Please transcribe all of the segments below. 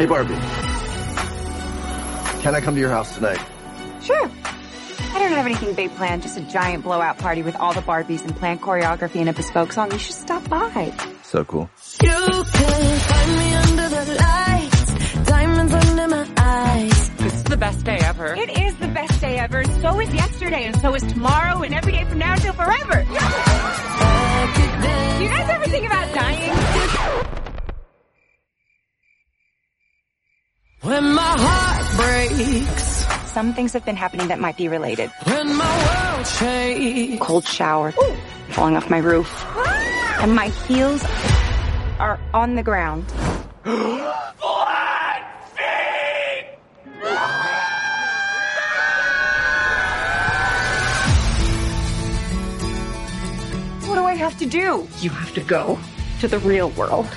Hey, Barbie. Can I come to your house tonight? Sure. I don't have anything big planned, just a giant blowout party with all the Barbies and planned choreography and a bespoke song. You should stop by. So cool. You can find me under the lights, diamonds under my eyes. It's the best day ever. It is the best day ever. So is yesterday, and so is tomorrow, and every day from now until forever. Do you guys ever think about dying? When my heart breaks, Some things have been happening that might be related. when my world shakes. Cold shower, falling off my roof, ah! and my heels are on the ground. Flat feet! What do I have to do? You have to go to the real world.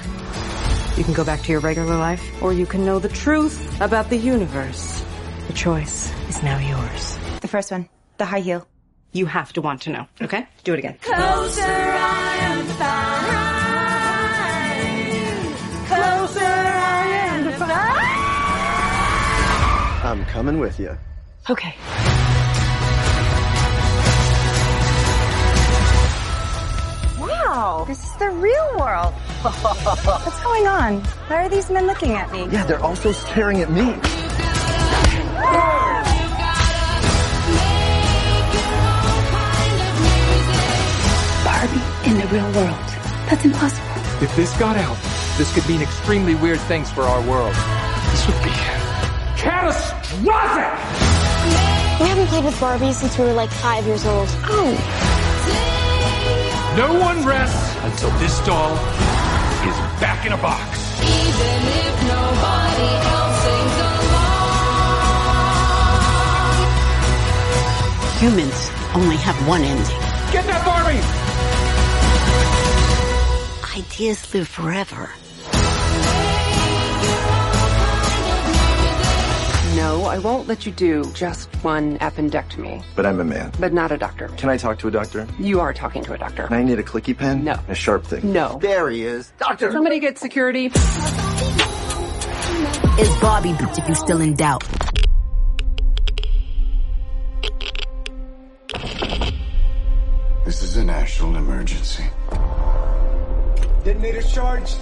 You can go back to your regular life, or you can know the truth about the universe. The choice is now yours. The first one, the high heel. You have to want to know, okay? Do it again. Closer I am find. Closer I am find. I'm coming with you. Okay. Wow, this is the real world. What's going on? Why are these men looking at me? Yeah, they're also staring at me. Barbie in the real world. That's impossible. If this got out, this could mean extremely weird things for our world. This would be catastrophic! We haven't played with Barbie since we were like five years old. Oh. No one rests until this doll is back in a box. Humans only have one ending. Get that Barbie! Ideas live forever. No, I won't let you do just one appendectomy, But I'm a man. but not a doctor. Can I talk to a doctor? You are talking to a doctor. And I need a clicky pen? No. A sharp thing? No. There he is. Doctor! Somebody get security. Is Bobby bitch if you still in doubt? National emergency. Detonator charged.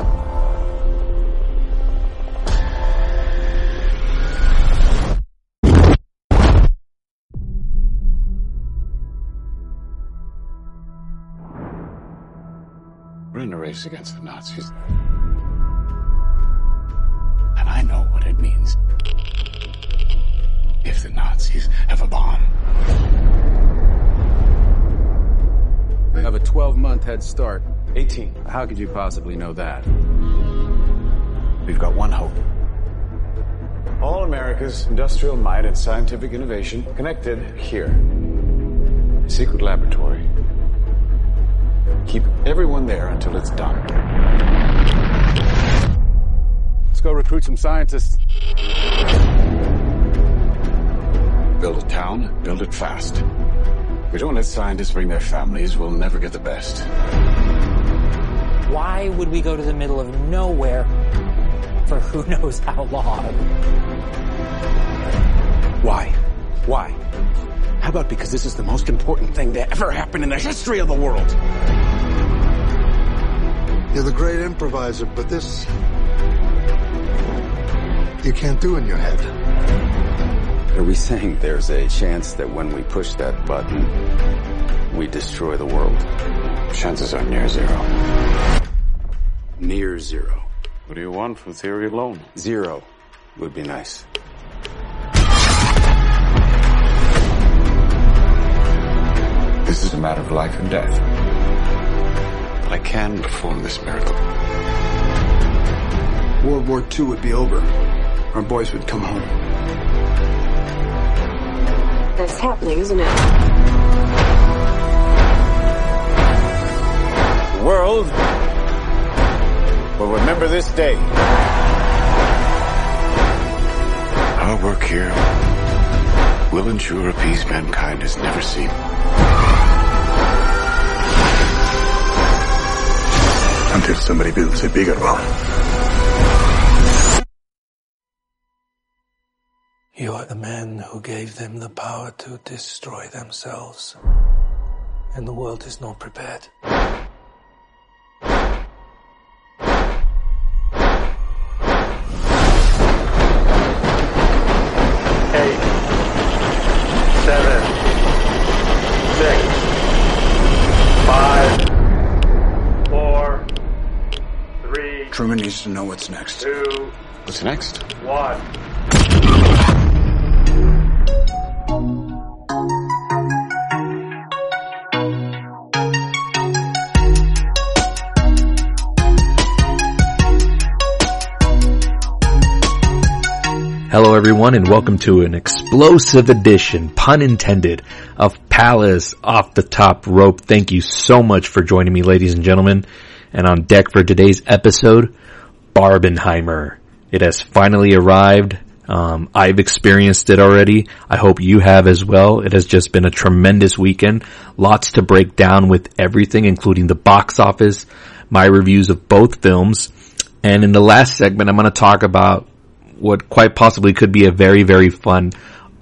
We're in a race against the Nazis. And I know what it means. If the Nazis have a bomb. We have a 12 month head start. 18. How could you possibly know that? We've got one hope. All America's industrial might and scientific innovation connected here. A secret laboratory. Keep everyone there until it's done. Let's go recruit some scientists. Build a town, build it fast. If we don't let scientists bring their families, we'll never get the best. Why would we go to the middle of nowhere for who knows how long? Why? Why? How about because this is the most important thing that ever happened in the history of the world? You're the great improviser, but this. You can't do in your head. Are we saying there's a chance that when we push that button, we destroy the world? Chances are near zero. Near zero. What do you want from theory alone? Zero would be nice. This is a matter of life and death. But I can perform this miracle. World War II would be over. Our boys would come home. That's happening, isn't it? The world will remember this day. Our work here will ensure a peace mankind has never seen. Until somebody builds a bigger one. The men who gave them the power to destroy themselves. And the world is not prepared. Eight, seven, six, five, four, three, Truman needs to know what's next. two, What's next? one. Hello everyone and welcome to an explosive edition, pun intended, of Palace Off the Top Rope. Thank you so much for joining me ladies and gentlemen. And on deck for today's episode, Barbenheimer. It has finally arrived. Um, I've experienced it already. I hope you have as well. It has just been a tremendous weekend. Lots to break down with everything, including the box office, my reviews of both films, and in the last segment, I'm going to talk about what quite possibly could be a very, very fun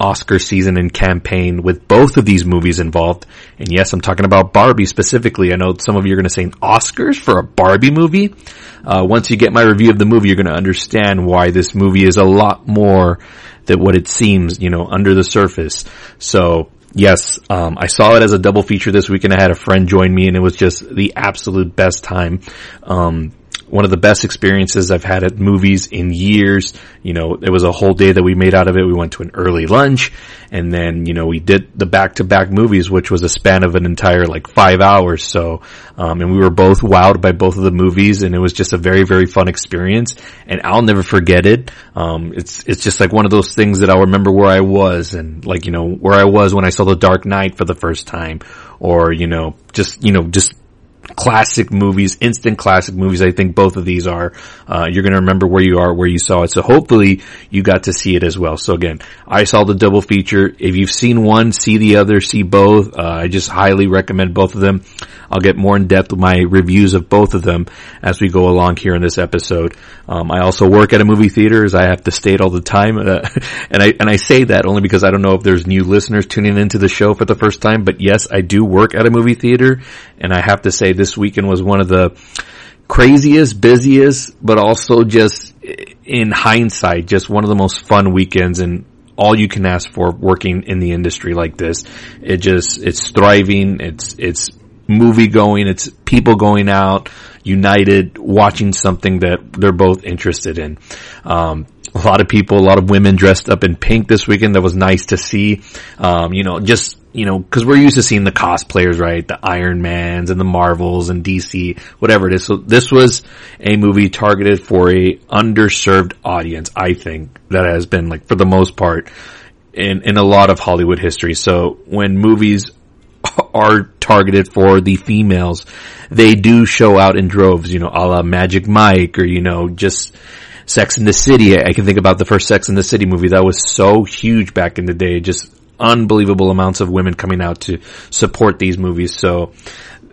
Oscar season and campaign with both of these movies involved. And yes, I'm talking about Barbie specifically. I know some of you are going to say Oscars for a Barbie movie. Uh, once you get my review of the movie, you're going to understand why this movie is a lot more than what it seems, you know, under the surface. So, Yes, um, I saw it as a double feature this weekend. I had a friend join me, and it was just the absolute best time. Um, one of the best experiences I've had at movies in years. You know, it was a whole day that we made out of it. We went to an early lunch and then, you know, we did the back to back movies, which was a span of an entire like five hours. So, um, and we were both wowed by both of the movies and it was just a very, very fun experience and I'll never forget it. Um, it's, it's just like one of those things that I'll remember where I was and like, you know, where I was when I saw The Dark Knight for the first time or, you know, just, you know, just classic movies, instant classic movies. I think both of these are. Uh, you're going to remember where you are, where you saw it. So hopefully you got to see it as well. So again, I saw the double feature. If you've seen one, see the other, see both. Uh, I just highly recommend both of them. I'll get more in depth with my reviews of both of them as we go along here in this episode. Um, I also work at a movie theater, as I have to state all the time, uh, and I and I say that only because I don't know if there's new listeners tuning into the show for the first time. But yes, I do work at a movie theater, and I have to say this weekend was one of the craziest, busiest, but also just in hindsight, just one of the most fun weekends and all you can ask for working in the industry like this. It just, it's thriving. It's, it's movie going. It's people going out, united, watching something that they're both interested in. Um, a lot of people, a lot of women dressed up in pink this weekend. That was nice to see. Um, you know, just, you know, cause we're used to seeing the cosplayers, right? The Iron Mans and the Marvels and DC, whatever it is. So this was a movie targeted for a underserved audience, I think, that has been like, for the most part, in, in a lot of Hollywood history. So when movies are targeted for the females, they do show out in droves, you know, a la Magic Mike or, you know, just, Sex in the City. I can think about the first Sex in the City movie. That was so huge back in the day. Just unbelievable amounts of women coming out to support these movies. So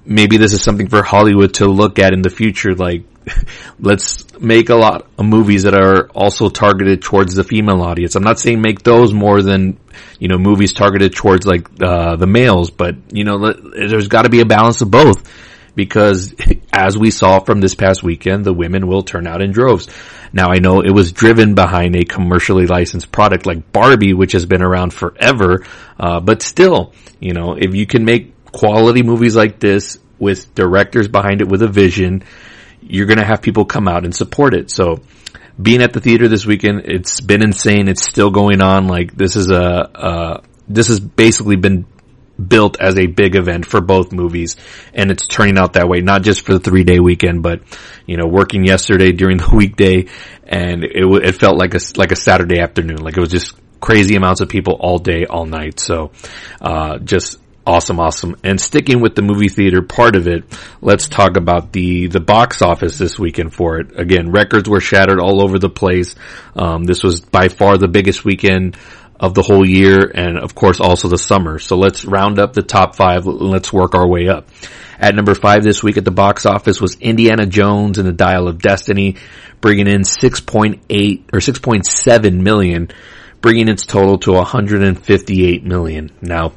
maybe this is something for Hollywood to look at in the future. Like, let's make a lot of movies that are also targeted towards the female audience. I'm not saying make those more than, you know, movies targeted towards like, uh, the males, but you know, there's gotta be a balance of both because as we saw from this past weekend, the women will turn out in droves. Now I know it was driven behind a commercially licensed product like Barbie, which has been around forever, uh, but still, you know, if you can make quality movies like this with directors behind it with a vision, you're gonna have people come out and support it. So, being at the theater this weekend, it's been insane. It's still going on. Like this is a, uh, this has basically been built as a big event for both movies and it's turning out that way not just for the three day weekend but you know working yesterday during the weekday and it it felt like a like a Saturday afternoon. Like it was just crazy amounts of people all day all night. So uh just awesome awesome. And sticking with the movie theater part of it let's talk about the the box office this weekend for it. Again records were shattered all over the place. Um this was by far the biggest weekend of the whole year and of course also the summer. So let's round up the top five. Let's work our way up. At number five this week at the box office was Indiana Jones and the Dial of Destiny, bringing in 6.8 or 6.7 million, bringing its total to 158 million. Now,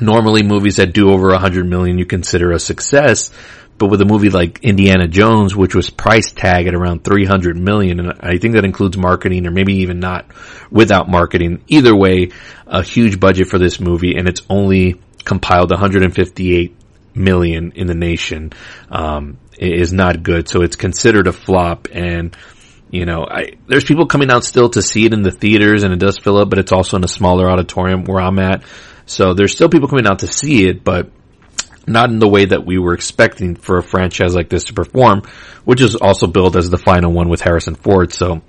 normally movies that do over 100 million you consider a success, but with a movie like Indiana Jones, which was price tag at around 300 million, and I think that includes marketing or maybe even not without marketing. Either way, a huge budget for this movie and it's only compiled 158 million in the nation, um, is not good. So it's considered a flop and, you know, I, there's people coming out still to see it in the theaters and it does fill up, but it's also in a smaller auditorium where I'm at. So there's still people coming out to see it, but not in the way that we were expecting for a franchise like this to perform, which is also billed as the final one with Harrison Ford. So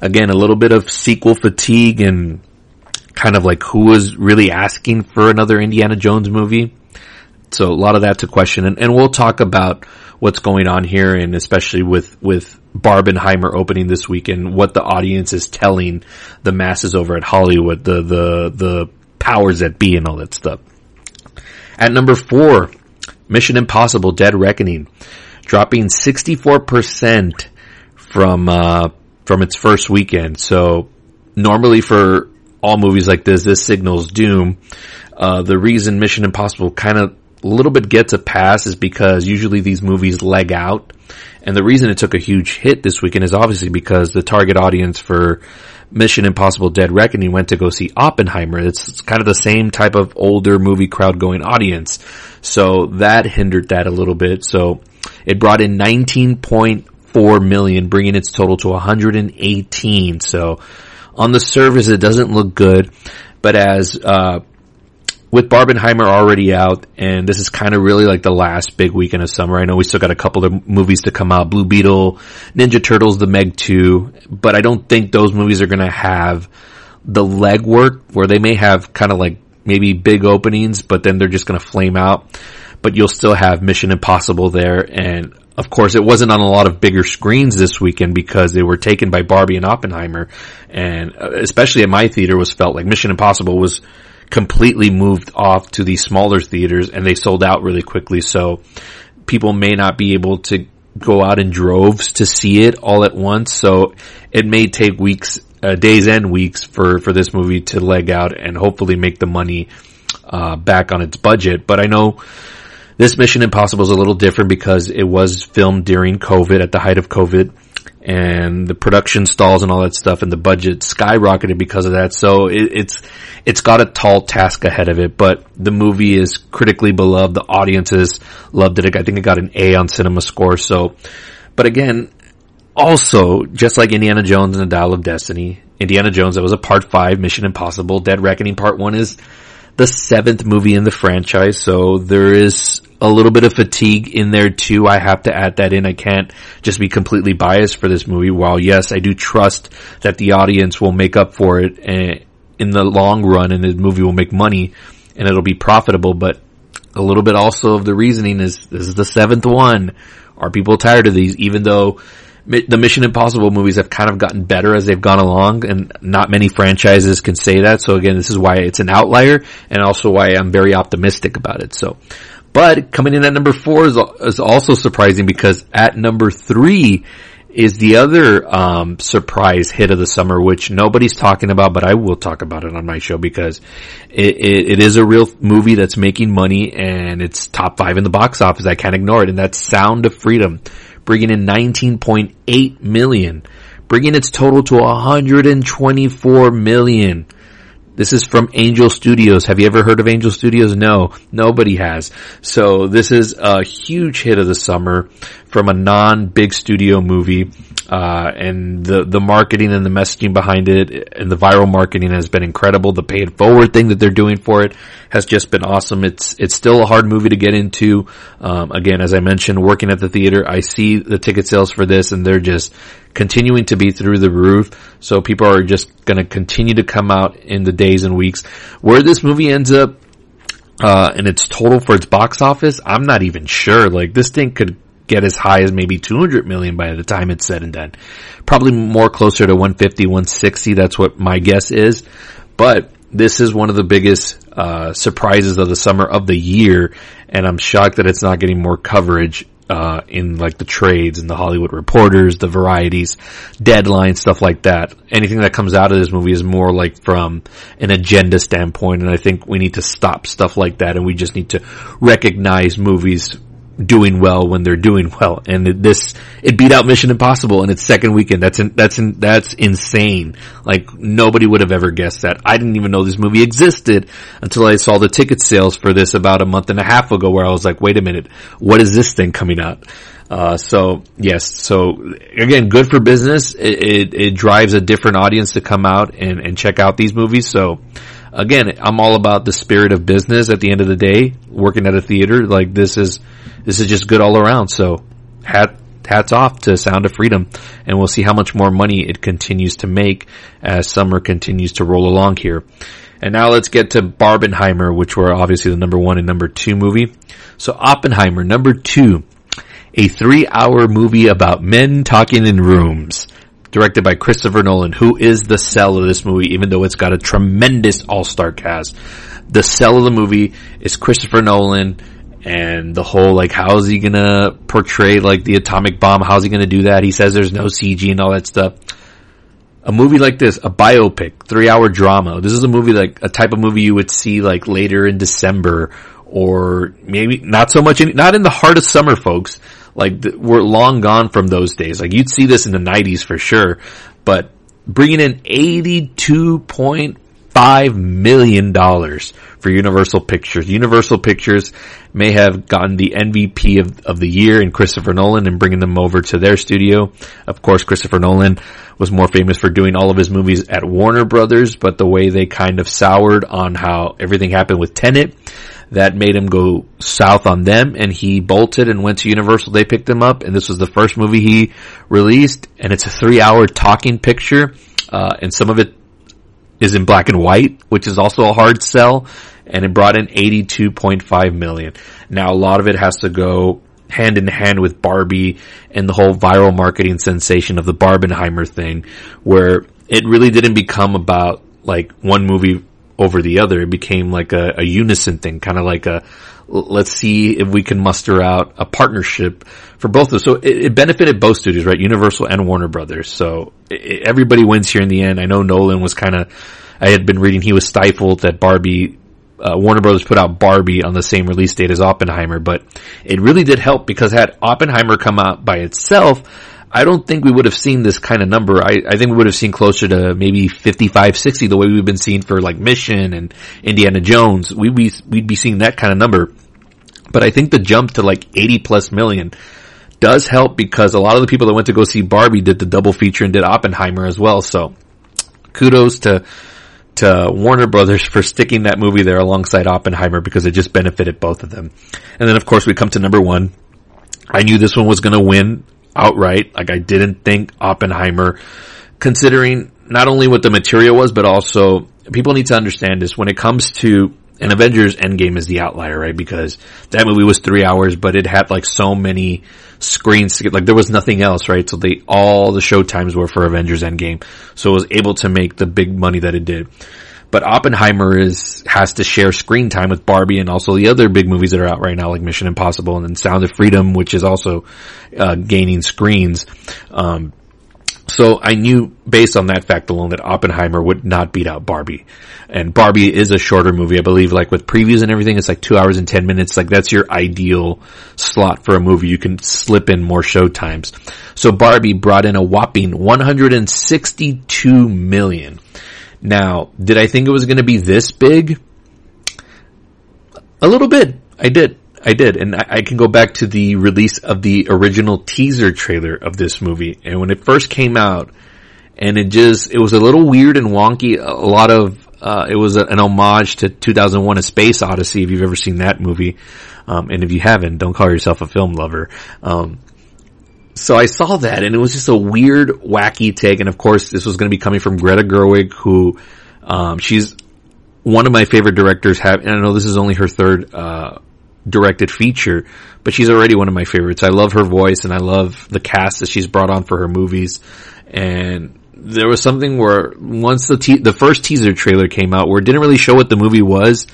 again, a little bit of sequel fatigue and kind of like who was really asking for another Indiana Jones movie. So a lot of that to question and, and we'll talk about what's going on here and especially with, with Barbenheimer opening this weekend, what the audience is telling the masses over at Hollywood, the, the, the powers that be and all that stuff. At number four, Mission Impossible Dead Reckoning, dropping 64% from, uh, from its first weekend. So normally for all movies like this, this signals doom. Uh, the reason Mission Impossible kind of a little bit gets a pass is because usually these movies leg out. And the reason it took a huge hit this weekend is obviously because the target audience for Mission Impossible Dead Reckoning went to go see Oppenheimer. It's kind of the same type of older movie crowd going audience. So that hindered that a little bit. So it brought in 19.4 million, bringing its total to 118. So on the surface, it doesn't look good, but as, uh, with Barbenheimer already out, and this is kind of really like the last big weekend of summer. I know we still got a couple of movies to come out: Blue Beetle, Ninja Turtles, The Meg Two. But I don't think those movies are going to have the legwork where they may have kind of like maybe big openings, but then they're just going to flame out. But you'll still have Mission Impossible there, and of course, it wasn't on a lot of bigger screens this weekend because they were taken by Barbie and Oppenheimer, and uh, especially at my theater was felt like Mission Impossible was completely moved off to these smaller theaters and they sold out really quickly. So people may not be able to go out in droves to see it all at once. So it may take weeks, uh, days and weeks for, for this movie to leg out and hopefully make the money, uh, back on its budget. But I know this Mission Impossible is a little different because it was filmed during COVID at the height of COVID and the production stalls and all that stuff and the budget skyrocketed because of that. So it, it's, it's got a tall task ahead of it, but the movie is critically beloved. The audiences loved it. I think it got an A on cinema score. So, but again, also, just like Indiana Jones and the Dial of Destiny, Indiana Jones, that was a part five, Mission Impossible, Dead Reckoning part one is the seventh movie in the franchise. So there is a little bit of fatigue in there too. I have to add that in. I can't just be completely biased for this movie. While yes, I do trust that the audience will make up for it eh, in the long run and the movie will make money and it'll be profitable, but a little bit also of the reasoning is this is the seventh one. Are people tired of these? Even though the Mission Impossible movies have kind of gotten better as they've gone along and not many franchises can say that. So again, this is why it's an outlier and also why I'm very optimistic about it. So but coming in at number four is, is also surprising because at number three is the other um, surprise hit of the summer, which nobody's talking about, but I will talk about it on my show because it, it, it is a real movie that's making money and it's top five in the box office. I can't ignore it, and that's Sound of Freedom, bringing in 19.8 million, bringing its total to 124 million. This is from Angel Studios. Have you ever heard of Angel Studios? No, nobody has. So this is a huge hit of the summer from a non-big studio movie. Uh, and the, the marketing and the messaging behind it and the viral marketing has been incredible. The pay it forward thing that they're doing for it has just been awesome. It's, it's still a hard movie to get into. Um, again, as I mentioned, working at the theater, I see the ticket sales for this and they're just continuing to be through the roof. So people are just going to continue to come out in the days and weeks. Where this movie ends up, uh, and its total for its box office, I'm not even sure. Like this thing could get as high as maybe 200 million by the time it's said and done. Probably more closer to 150, 160. That's what my guess is. But this is one of the biggest uh, surprises of the summer of the year, and I'm shocked that it's not getting more coverage uh, in like the trades and the Hollywood reporters, the varieties, deadline, stuff like that. Anything that comes out of this movie is more like from an agenda standpoint. And I think we need to stop stuff like that. And we just need to recognize movies doing well when they're doing well. And this, it beat out Mission Impossible in its second weekend. That's, in, that's, in, that's insane. Like nobody would have ever guessed that. I didn't even know this movie existed until I saw the ticket sales for this about a month and a half ago where I was like, wait a minute, what is this thing coming out? Uh, so yes, so again, good for business. It, it, it drives a different audience to come out and, and check out these movies. So again, I'm all about the spirit of business at the end of the day, working at a theater. Like this is, this is just good all around. So hat, hats off to Sound of Freedom and we'll see how much more money it continues to make as summer continues to roll along here. And now let's get to Barbenheimer, which were obviously the number one and number two movie. So Oppenheimer, number two, a three hour movie about men talking in rooms. Directed by Christopher Nolan, who is the sell of this movie, even though it's got a tremendous all-star cast. The sell of the movie is Christopher Nolan and the whole like how is he gonna portray like the atomic bomb? How's he gonna do that? He says there's no CG and all that stuff. A movie like this, a biopic, three hour drama. This is a movie like a type of movie you would see like later in December or maybe not so much in, not in the heart of summer folks. Like we're long gone from those days. Like you'd see this in the nineties for sure, but bringing in 82.5 million dollars for Universal Pictures. Universal Pictures may have gotten the MVP of, of the year in Christopher Nolan and bringing them over to their studio. Of course, Christopher Nolan was more famous for doing all of his movies at Warner Brothers, but the way they kind of soured on how everything happened with Tenet, that made him go south on them and he bolted and went to Universal. They picked him up and this was the first movie he released and it's a three hour talking picture. Uh, and some of it is in black and white, which is also a hard sell and it brought in 82.5 million. Now a lot of it has to go hand in hand with Barbie and the whole viral marketing sensation of the Barbenheimer thing where it really didn't become about like one movie over the other. It became like a, a unison thing, kind of like a, let's see if we can muster out a partnership for both of us. So it, it benefited both studios, right? Universal and Warner Brothers. So it, everybody wins here in the end. I know Nolan was kind of, I had been reading he was stifled that Barbie, uh, Warner Brothers put out Barbie on the same release date as Oppenheimer, but it really did help because had Oppenheimer come out by itself, I don't think we would have seen this kind of number. I, I think we would have seen closer to maybe 55, 60, the way we've been seeing for like Mission and Indiana Jones. We'd be, we'd be seeing that kind of number. But I think the jump to like 80 plus million does help because a lot of the people that went to go see Barbie did the double feature and did Oppenheimer as well. So kudos to, to Warner Brothers for sticking that movie there alongside Oppenheimer because it just benefited both of them. And then of course we come to number one. I knew this one was going to win outright. Like I didn't think Oppenheimer, considering not only what the material was, but also people need to understand this when it comes to an Avengers Endgame is the outlier, right? Because that movie was three hours, but it had like so many screens to get, like there was nothing else, right? So they, all the show times were for Avengers Endgame. So it was able to make the big money that it did. But Oppenheimer is, has to share screen time with Barbie and also the other big movies that are out right now, like Mission Impossible and then Sound of Freedom, which is also, uh, gaining screens. Um, so I knew based on that fact alone that Oppenheimer would not beat out Barbie. And Barbie is a shorter movie, I believe, like with previews and everything, it's like two hours and ten minutes. Like that's your ideal slot for a movie. You can slip in more show times. So Barbie brought in a whopping 162 million. Now, did I think it was going to be this big? A little bit. I did. I did. And I, I, can go back to the release of the original teaser trailer of this movie. And when it first came out, and it just, it was a little weird and wonky. A lot of, uh, it was a, an homage to 2001 A Space Odyssey, if you've ever seen that movie. Um, and if you haven't, don't call yourself a film lover. Um, so I saw that and it was just a weird, wacky take. And of course, this was going to be coming from Greta Gerwig, who, um, she's one of my favorite directors have, and I know this is only her third, uh, directed feature, but she's already one of my favorites. I love her voice and I love the cast that she's brought on for her movies. And there was something where once the te- the first teaser trailer came out where it didn't really show what the movie was,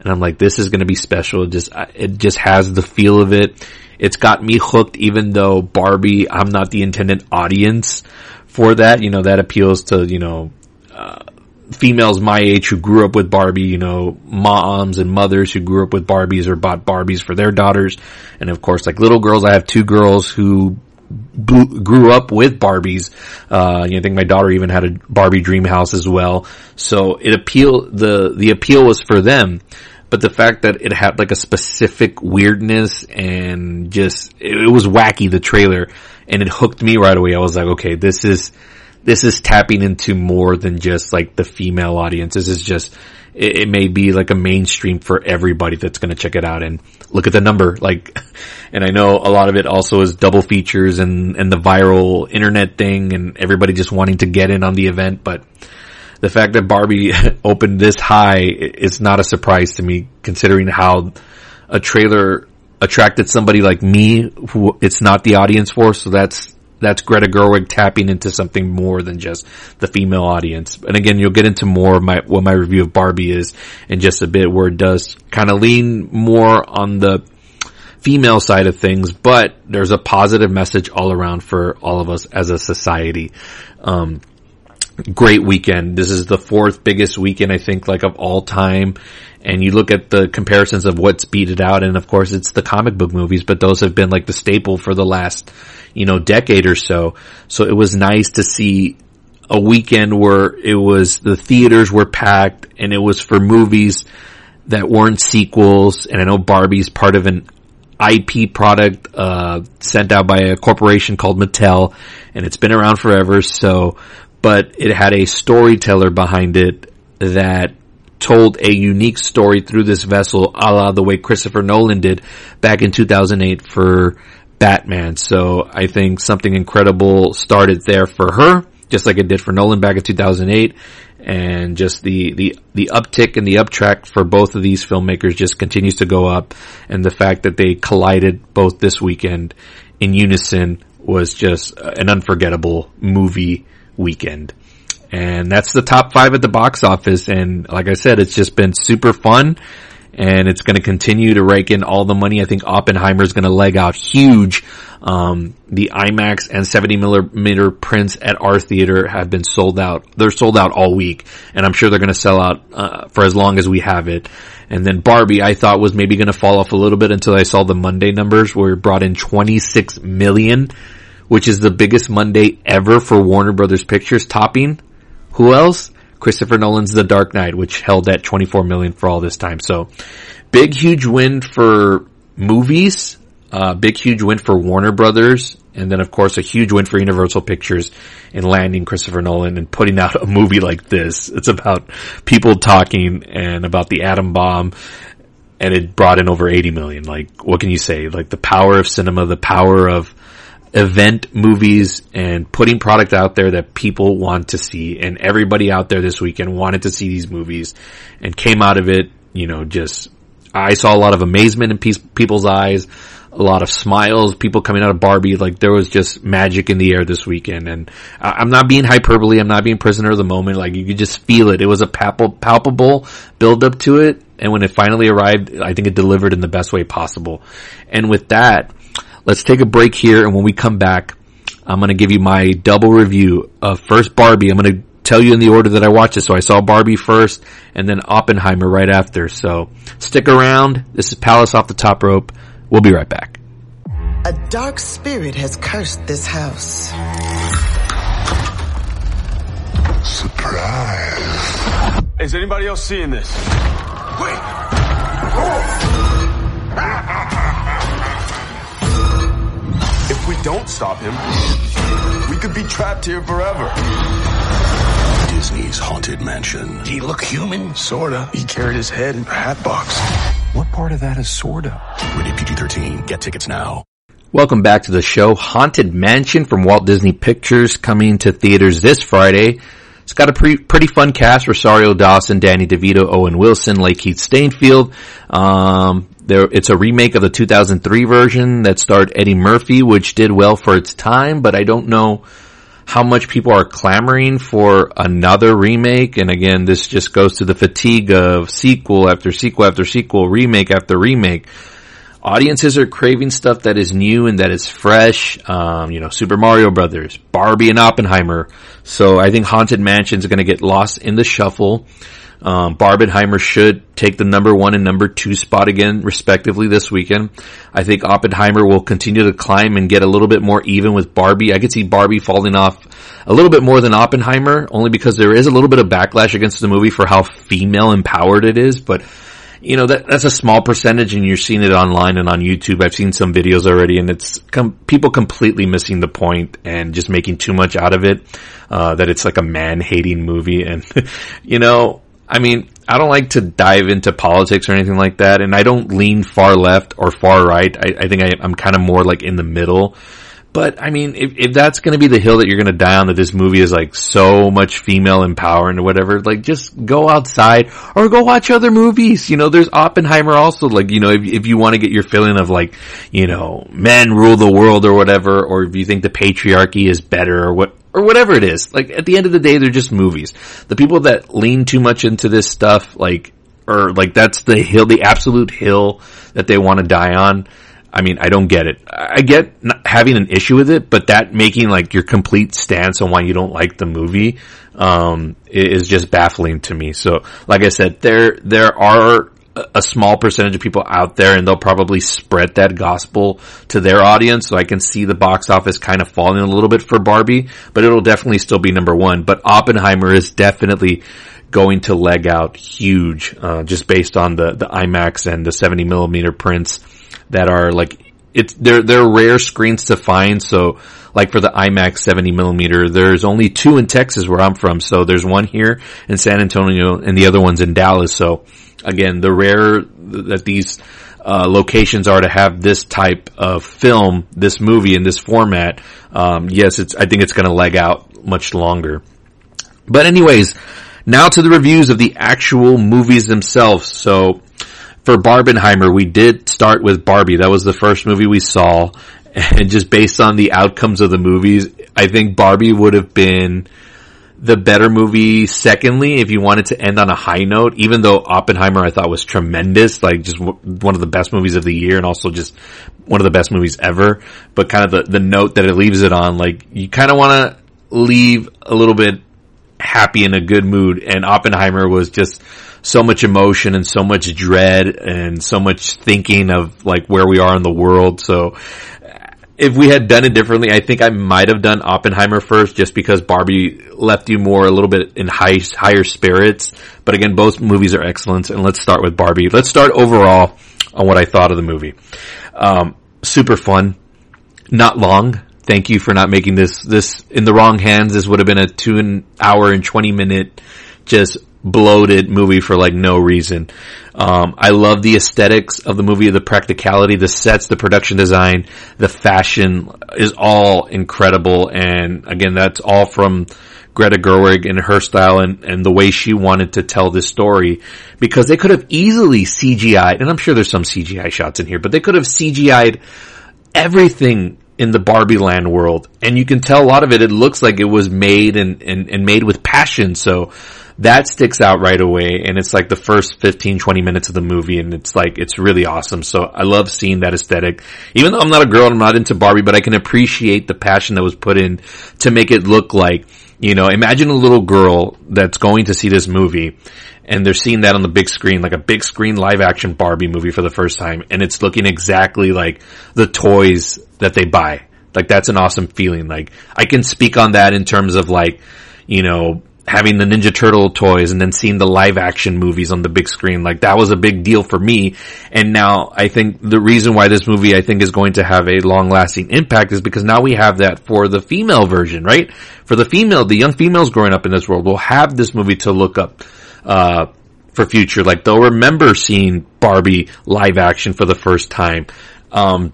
and I'm like, this is going to be special. It just it just has the feel of it. It's got me hooked even though Barbie, I'm not the intended audience for that. You know, that appeals to, you know, uh, females my age who grew up with Barbie, you know, moms and mothers who grew up with Barbies or bought Barbies for their daughters. And of course, like little girls, I have two girls who grew up with Barbies. Uh, you know, I think my daughter even had a Barbie dream house as well. So it appeal, the, the appeal was for them. But the fact that it had like a specific weirdness and just, it, it was wacky, the trailer, and it hooked me right away. I was like, okay, this is, this is tapping into more than just like the female audience. This is just, it, it may be like a mainstream for everybody that's going to check it out and look at the number. Like, and I know a lot of it also is double features and, and the viral internet thing and everybody just wanting to get in on the event. But the fact that Barbie opened this high is not a surprise to me considering how a trailer attracted somebody like me who it's not the audience for. So that's, that's Greta Gerwig tapping into something more than just the female audience. And again, you'll get into more of my, what my review of Barbie is in just a bit where it does kind of lean more on the female side of things, but there's a positive message all around for all of us as a society. Um, great weekend. This is the fourth biggest weekend, I think, like of all time. And you look at the comparisons of what's beat it out, and of course it's the comic book movies, but those have been like the staple for the last, you know, decade or so. So it was nice to see a weekend where it was, the theaters were packed and it was for movies that weren't sequels. And I know Barbie's part of an IP product, uh, sent out by a corporation called Mattel and it's been around forever. So, but it had a storyteller behind it that told a unique story through this vessel, a la the way Christopher Nolan did back in 2008 for Batman. So I think something incredible started there for her, just like it did for Nolan back in 2008. And just the, the, the uptick and the uptrack for both of these filmmakers just continues to go up. And the fact that they collided both this weekend in unison was just an unforgettable movie weekend. And that's the top five at the box office. And like I said, it's just been super fun and it's going to continue to rake in all the money. I think Oppenheimer is going to leg out huge. Um, the IMAX and 70 millimeter prints at our theater have been sold out. They're sold out all week and I'm sure they're going to sell out, uh, for as long as we have it. And then Barbie, I thought was maybe going to fall off a little bit until I saw the Monday numbers where it brought in 26 million, which is the biggest Monday ever for Warner Brothers Pictures topping who else? Christopher Nolan's The Dark Knight, which held at 24 million for all this time. So big, huge win for movies. Uh, big, huge win for Warner Brothers. And then of course a huge win for Universal Pictures in landing Christopher Nolan and putting out a movie like this. It's about people talking and about the atom bomb and it brought in over 80 million. Like, what can you say? Like the power of cinema, the power of event movies and putting product out there that people want to see. And everybody out there this weekend wanted to see these movies and came out of it, you know, just, I saw a lot of amazement in people's eyes, a lot of smiles, people coming out of Barbie, like there was just magic in the air this weekend. And I'm not being hyperbole, I'm not being prisoner of the moment, like you could just feel it. It was a palpable build up to it. And when it finally arrived, I think it delivered in the best way possible. And with that, Let's take a break here, and when we come back, I'm going to give you my double review of first Barbie. I'm going to tell you in the order that I watched it. So I saw Barbie first, and then Oppenheimer right after. So stick around. This is Palace off the top rope. We'll be right back. A dark spirit has cursed this house. Surprise. Is anybody else seeing this? Wait. We don't stop him, we could be trapped here forever. Disney's Haunted Mansion. He look human? Sorta. He carried his head in a hat box. What part of that is sorta? Rated PG-13. Get tickets now. Welcome back to the show. Haunted Mansion from Walt Disney Pictures coming to theaters this Friday. It's got a pre- pretty fun cast. Rosario Dawson, Danny DeVito, Owen Wilson, Lakeith Stanfield. Um, there, it's a remake of the 2003 version that starred Eddie Murphy, which did well for its time, but I don't know how much people are clamoring for another remake. And again, this just goes to the fatigue of sequel after sequel after sequel, remake after remake. audiences are craving stuff that is new and that is fresh. Um, you know, Super Mario Brothers, Barbie and Oppenheimer. So I think Haunted Mansion is going to get lost in the shuffle. Um, Barbenheimer should take the number one and number two spot again, respectively, this weekend. I think Oppenheimer will continue to climb and get a little bit more even with Barbie. I could see Barbie falling off a little bit more than Oppenheimer, only because there is a little bit of backlash against the movie for how female empowered it is, but you know that that's a small percentage, and you're seeing it online and on YouTube. I've seen some videos already, and it's com- people completely missing the point and just making too much out of it. Uh, that it's like a man hating movie, and you know, I mean, I don't like to dive into politics or anything like that, and I don't lean far left or far right. I, I think I, I'm kind of more like in the middle. But I mean, if, if that's going to be the hill that you're going to die on, that this movie is like so much female empowerment or whatever, like just go outside or go watch other movies. You know, there's Oppenheimer also. Like, you know, if, if you want to get your feeling of like, you know, men rule the world or whatever, or if you think the patriarchy is better or what, or whatever it is. Like at the end of the day, they're just movies. The people that lean too much into this stuff, like, or like that's the hill, the absolute hill that they want to die on. I mean, I don't get it. I get having an issue with it, but that making like your complete stance on why you don't like the movie, um, is just baffling to me. So, like I said, there, there are a small percentage of people out there and they'll probably spread that gospel to their audience. So I can see the box office kind of falling a little bit for Barbie, but it'll definitely still be number one. But Oppenheimer is definitely going to leg out huge, uh, just based on the, the IMAX and the 70 millimeter prints that are like it's they're they're rare screens to find. So like for the IMAX 70 millimeter, there's only two in Texas where I'm from. So there's one here in San Antonio and the other one's in Dallas. So again, the rare that these uh, locations are to have this type of film, this movie in this format. Um, yes, it's I think it's going to leg out much longer. But anyways, now to the reviews of the actual movies themselves. So for Barbenheimer, we did start with Barbie. That was the first movie we saw. And just based on the outcomes of the movies, I think Barbie would have been the better movie secondly if you wanted to end on a high note, even though Oppenheimer I thought was tremendous, like just one of the best movies of the year and also just one of the best movies ever. But kind of the, the note that it leaves it on, like you kind of want to leave a little bit happy in a good mood and Oppenheimer was just so much emotion and so much dread and so much thinking of like where we are in the world. So if we had done it differently, I think I might have done Oppenheimer first just because Barbie left you more a little bit in high, higher spirits. But again, both movies are excellent and let's start with Barbie. Let's start overall on what I thought of the movie. Um, super fun. Not long. Thank you for not making this, this in the wrong hands. This would have been a two hour and 20 minute just bloated movie for like no reason. Um, I love the aesthetics of the movie, the practicality, the sets, the production design, the fashion is all incredible. And again, that's all from Greta Gerwig and her style and, and the way she wanted to tell this story because they could have easily CGI'd, and I'm sure there's some CGI shots in here, but they could have CGI'd everything in the Barbie land world. And you can tell a lot of it, it looks like it was made and, and, and made with passion. So that sticks out right away and it's like the first 15 20 minutes of the movie and it's like it's really awesome so i love seeing that aesthetic even though i'm not a girl i'm not into barbie but i can appreciate the passion that was put in to make it look like you know imagine a little girl that's going to see this movie and they're seeing that on the big screen, like a big screen live action Barbie movie for the first time, and it's looking exactly like the toys that they buy. Like that's an awesome feeling. Like I can speak on that in terms of like, you know, having the Ninja Turtle toys and then seeing the live action movies on the big screen. Like that was a big deal for me. And now I think the reason why this movie I think is going to have a long lasting impact is because now we have that for the female version, right? For the female, the young females growing up in this world will have this movie to look up, uh, for future. Like they'll remember seeing Barbie live action for the first time. Um,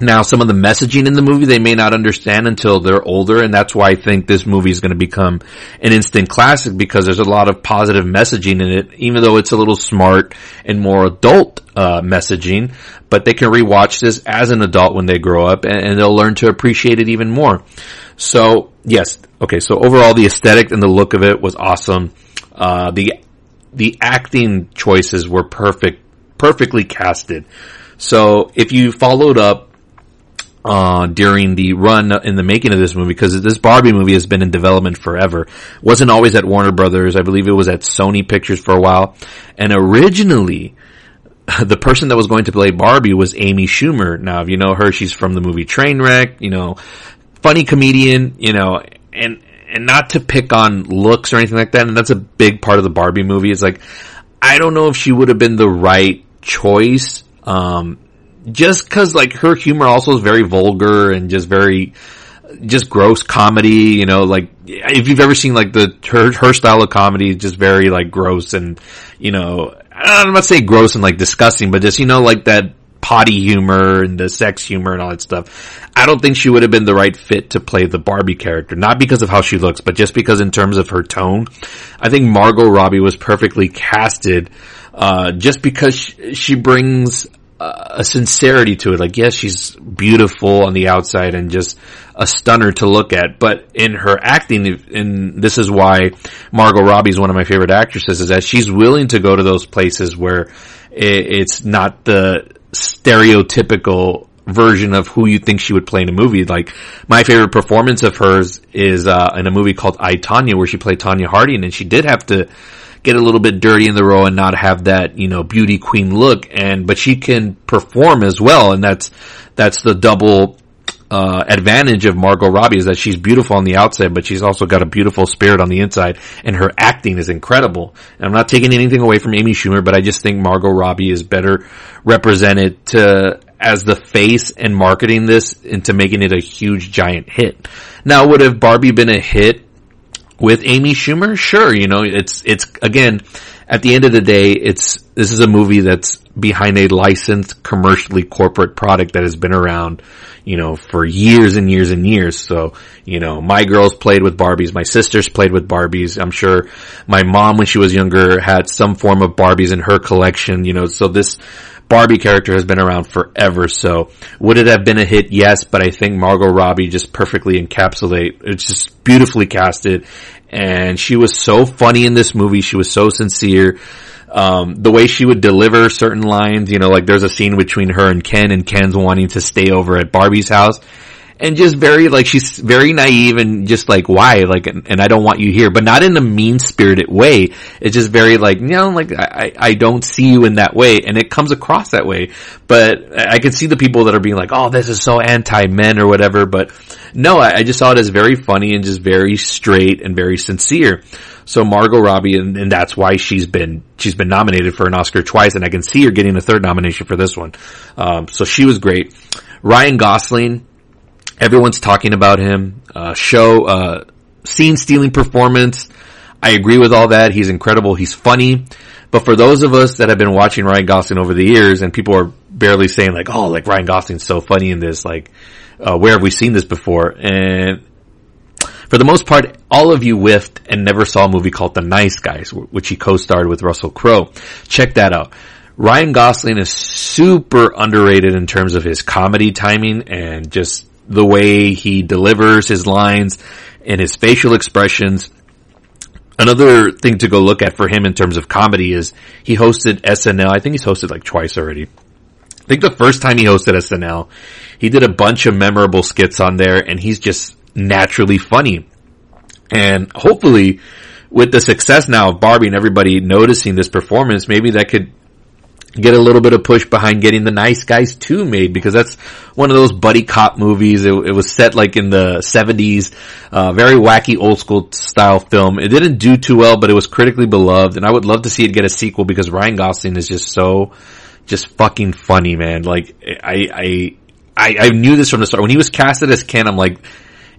now, some of the messaging in the movie they may not understand until they're older, and that's why I think this movie is going to become an instant classic because there's a lot of positive messaging in it, even though it's a little smart and more adult uh, messaging. But they can rewatch this as an adult when they grow up, and, and they'll learn to appreciate it even more. So, yes, okay. So overall, the aesthetic and the look of it was awesome. Uh, the the acting choices were perfect, perfectly casted. So if you followed up uh, during the run in the making of this movie because this Barbie movie has been in development forever. Wasn't always at Warner Brothers. I believe it was at Sony Pictures for a while. And originally, the person that was going to play Barbie was Amy Schumer. Now, if you know her, she's from the movie Trainwreck, you know, funny comedian, you know, and, and not to pick on looks or anything like that. And that's a big part of the Barbie movie. It's like, I don't know if she would have been the right choice. Um, just cause like her humor also is very vulgar and just very, just gross comedy, you know, like if you've ever seen like the her her style of comedy, is just very like gross and you know, I'm not saying gross and like disgusting, but just you know like that potty humor and the sex humor and all that stuff. I don't think she would have been the right fit to play the Barbie character, not because of how she looks, but just because in terms of her tone. I think Margot Robbie was perfectly casted, uh, just because she, she brings a sincerity to it. Like, yes, she's beautiful on the outside and just a stunner to look at, but in her acting, and this is why Margot Robbie is one of my favorite actresses, is that she's willing to go to those places where it's not the stereotypical version of who you think she would play in a movie. Like my favorite performance of hers is uh, in a movie called I Tonya, where she played Tonya Harding, and she did have to get a little bit dirty in the role and not have that, you know, beauty queen look. And, but she can perform as well. And that's, that's the double, uh, advantage of Margot Robbie is that she's beautiful on the outside, but she's also got a beautiful spirit on the inside and her acting is incredible. And I'm not taking anything away from Amy Schumer, but I just think Margot Robbie is better represented to, as the face and marketing this into making it a huge giant hit. Now would have Barbie been a hit with Amy Schumer, sure, you know, it's, it's, again, at the end of the day, it's, this is a movie that's behind a licensed commercially corporate product that has been around, you know, for years and years and years. So, you know, my girls played with Barbies, my sisters played with Barbies. I'm sure my mom, when she was younger, had some form of Barbies in her collection, you know, so this, Barbie character has been around forever, so would it have been a hit? Yes, but I think Margot Robbie just perfectly encapsulate. It's just beautifully casted, and she was so funny in this movie. She was so sincere. Um, the way she would deliver certain lines, you know, like there's a scene between her and Ken, and Ken's wanting to stay over at Barbie's house, and just very like she's very naive and just like why like and, and, I don't want you here, but not in a mean spirited way. It's just very like you know like I I don't see you in that way, and it comes across that way. But I can see the people that are being like, oh, this is so anti men or whatever. But no, I, I, just saw it as very funny and just very straight and very sincere. So Margot Robbie, and, and that's why she's been she's been nominated for an Oscar twice, and I can see her getting a third nomination for this one. Um, so she was great. Ryan Gosling Everyone's talking about him. Uh, show, uh, scene stealing performance. I agree with all that. He's incredible. He's funny. But for those of us that have been watching Ryan Gosling over the years and people are barely saying like, oh, like Ryan Gosling's so funny in this, like, uh, where have we seen this before? And for the most part, all of you whiffed and never saw a movie called The Nice Guys, which he co-starred with Russell Crowe. Check that out. Ryan Gosling is super underrated in terms of his comedy timing and just the way he delivers his lines and his facial expressions. Another thing to go look at for him in terms of comedy is he hosted SNL. I think he's hosted like twice already. I think the first time he hosted SNL, he did a bunch of memorable skits on there and he's just naturally funny. And hopefully with the success now of Barbie and everybody noticing this performance, maybe that could get a little bit of push behind getting the Nice Guys 2 made because that's one of those buddy cop movies. It, it was set like in the 70s, uh, very wacky old school style film. It didn't do too well, but it was critically beloved and I would love to see it get a sequel because Ryan Gosling is just so, just fucking funny, man. Like, I, I, I, I knew this from the start. When he was casted as Ken, I'm like,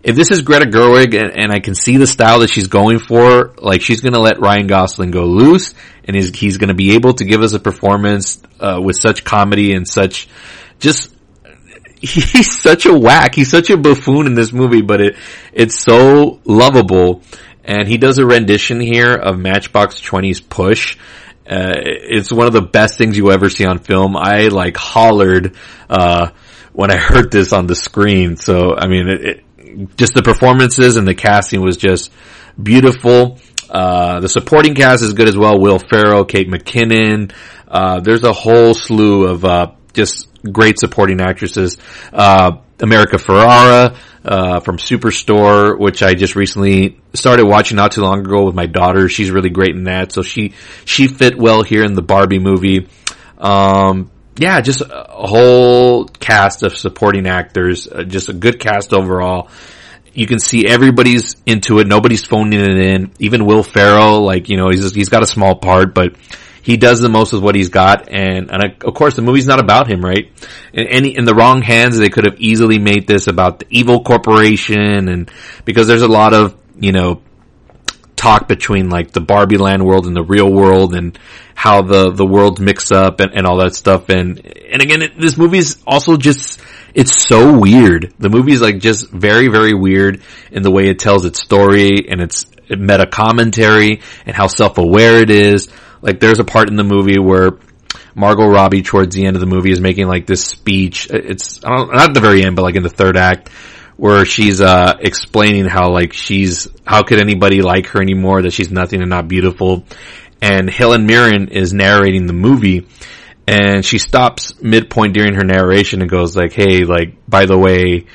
if this is Greta Gerwig and, and, I can see the style that she's going for, like she's gonna let Ryan Gosling go loose and he's, he's gonna be able to give us a performance, uh, with such comedy and such, just, he's such a whack. He's such a buffoon in this movie, but it, it's so lovable. And he does a rendition here of Matchbox 20's Push. Uh, it's one of the best things you ever see on film. I like hollered, uh, when I heard this on the screen. So, I mean, it, it just the performances and the casting was just beautiful. Uh, the supporting cast is good as well. Will Ferrell, Kate McKinnon. Uh, there's a whole slew of, uh, just great supporting actresses. Uh, America Ferrera, uh, from Superstore, which I just recently started watching not too long ago with my daughter. She's really great in that. So she, she fit well here in the Barbie movie. Um, yeah, just a whole cast of supporting actors, uh, just a good cast overall. You can see everybody's into it. Nobody's phoning it in. Even Will Ferrell, like, you know, he's, he's got a small part, but he does the most with what he's got. And, and of course the movie's not about him, right? In any, in the wrong hands, they could have easily made this about the evil corporation and because there's a lot of, you know, talk between like the Barbie land world and the real world and how the, the worlds mix up and, and all that stuff. And, and again, it, this movie is also just, it's so weird. The movie is like just very, very weird in the way it tells its story and its meta commentary and how self-aware it is. Like there's a part in the movie where Margot Robbie towards the end of the movie is making like this speech. It's, not at the very end, but like in the third act where she's uh explaining how like she's how could anybody like her anymore that she's nothing and not beautiful? And Helen Mirren is narrating the movie and she stops midpoint during her narration and goes like hey like by the way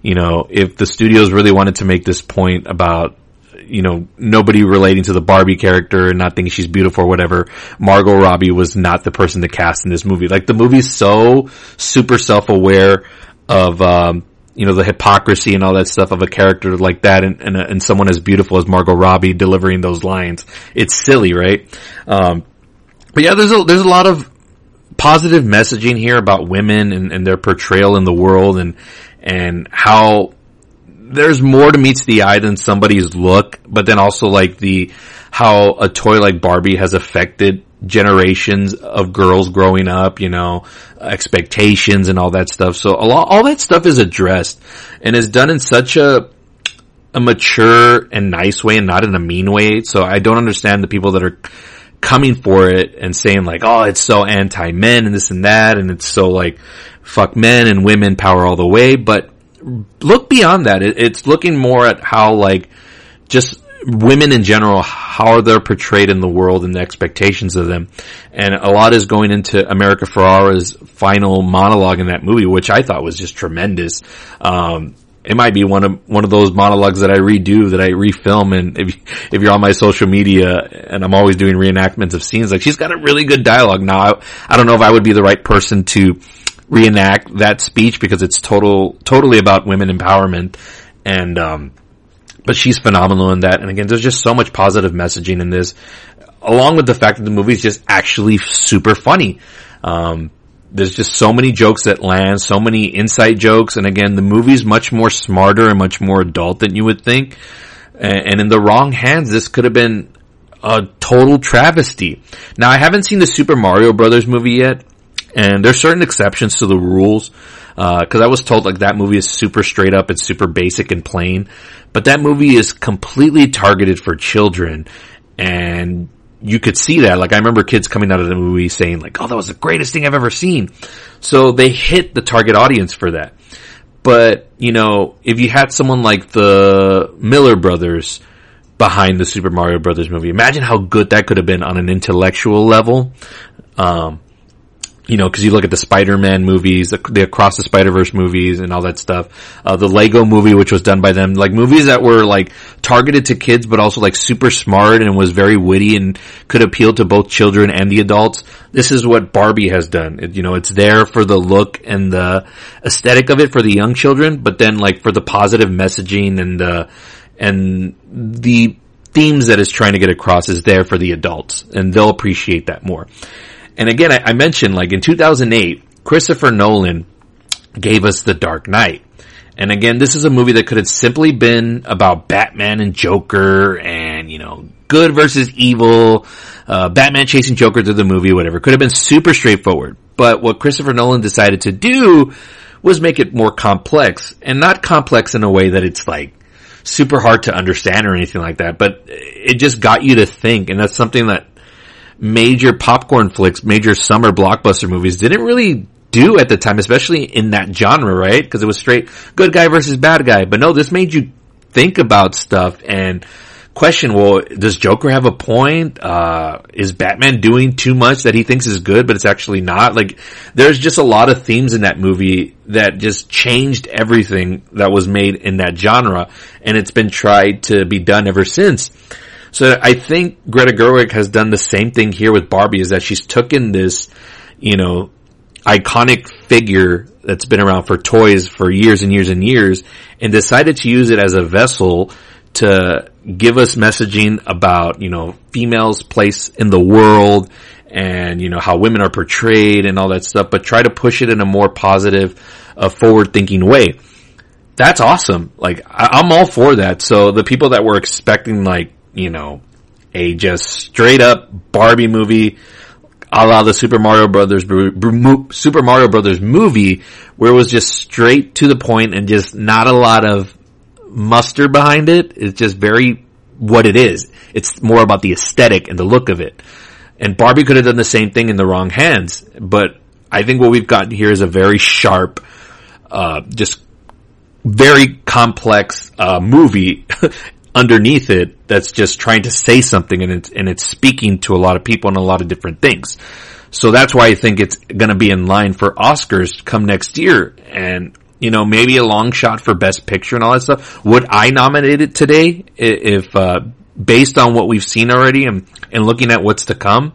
you know if the studios really wanted to make this point about you know nobody relating to the Barbie character and not thinking she's beautiful or whatever Margot Robbie was not the person to cast in this movie. Like the movie's so super self-aware of um you know, the hypocrisy and all that stuff of a character like that and, and, and someone as beautiful as Margot Robbie delivering those lines. It's silly, right? Um, but yeah, there's a, there's a lot of positive messaging here about women and, and their portrayal in the world and, and how there's more to meets the eye than somebody's look, but then also like the, how a toy like Barbie has affected generations of girls growing up, you know, expectations and all that stuff. So a lot, all that stuff is addressed and is done in such a, a mature and nice way and not in a mean way. So I don't understand the people that are coming for it and saying like, oh, it's so anti-men and this and that and it's so like, fuck men and women power all the way. But look beyond that. It, it's looking more at how like, just women in general, how they're portrayed in the world and the expectations of them. And a lot is going into America Ferrera's final monologue in that movie, which I thought was just tremendous. Um, it might be one of one of those monologues that I redo that I refilm and if if you're on my social media and I'm always doing reenactments of scenes like she's got a really good dialogue now I, I don't know if I would be the right person to reenact that speech because it's total totally about women empowerment and um but she's phenomenal in that. And again, there's just so much positive messaging in this, along with the fact that the movie is just actually super funny. Um, there's just so many jokes that land, so many inside jokes, and again, the movie's much more smarter and much more adult than you would think. And, and in the wrong hands, this could have been a total travesty. Now, I haven't seen the Super Mario Brothers movie yet, and there's certain exceptions to the rules. Uh, cause I was told like that movie is super straight up, it's super basic and plain, but that movie is completely targeted for children and you could see that. Like I remember kids coming out of the movie saying like, oh, that was the greatest thing I've ever seen. So they hit the target audience for that. But, you know, if you had someone like the Miller brothers behind the Super Mario Brothers movie, imagine how good that could have been on an intellectual level. Um, you know, cause you look at the Spider-Man movies, the, the Across the Spider-Verse movies and all that stuff. Uh, the Lego movie, which was done by them, like movies that were like targeted to kids, but also like super smart and was very witty and could appeal to both children and the adults. This is what Barbie has done. It, you know, it's there for the look and the aesthetic of it for the young children, but then like for the positive messaging and, uh, and the themes that it's trying to get across is there for the adults and they'll appreciate that more. And again, I, I mentioned like in 2008, Christopher Nolan gave us The Dark Knight. And again, this is a movie that could have simply been about Batman and Joker and, you know, good versus evil, uh, Batman chasing Joker through the movie, whatever. Could have been super straightforward. But what Christopher Nolan decided to do was make it more complex and not complex in a way that it's like super hard to understand or anything like that, but it just got you to think. And that's something that major popcorn flicks, major summer blockbuster movies didn't really do at the time, especially in that genre, right? Because it was straight good guy versus bad guy. But no, this made you think about stuff and question, well, does Joker have a point? Uh, is Batman doing too much that he thinks is good, but it's actually not? Like, there's just a lot of themes in that movie that just changed everything that was made in that genre, and it's been tried to be done ever since. So I think Greta Gerwig has done the same thing here with Barbie is that she's taken this, you know, iconic figure that's been around for toys for years and years and years and decided to use it as a vessel to give us messaging about, you know, females' place in the world and, you know, how women are portrayed and all that stuff, but try to push it in a more positive, uh, forward thinking way. That's awesome. Like, I- I'm all for that. So the people that were expecting like, you know, a just straight up Barbie movie, a la the Super Mario Brothers Super Mario Brothers movie, where it was just straight to the point and just not a lot of muster behind it. It's just very what it is. It's more about the aesthetic and the look of it. And Barbie could have done the same thing in the wrong hands, but I think what we've got here is a very sharp, uh, just very complex uh, movie underneath it that's just trying to say something and it's, and it's speaking to a lot of people and a lot of different things. So that's why I think it's going to be in line for Oscars come next year. And, you know, maybe a long shot for best picture and all that stuff. Would I nominate it today if, uh, based on what we've seen already and, and looking at what's to come?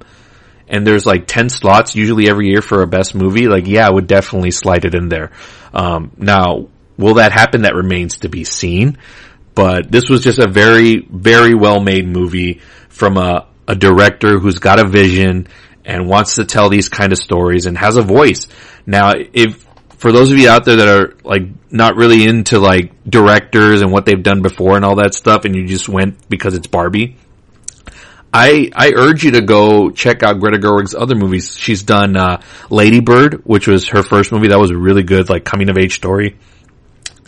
And there's like 10 slots usually every year for a best movie. Like, yeah, I would definitely slide it in there. Um, now, will that happen? That remains to be seen but this was just a very, very well made movie from a, a director who's got a vision and wants to tell these kind of stories and has a voice. Now, if, for those of you out there that are like not really into like directors and what they've done before and all that stuff and you just went because it's Barbie, I, I urge you to go check out Greta Gerwig's other movies. She's done, uh, Lady Bird, which was her first movie. That was a really good, like, coming of age story.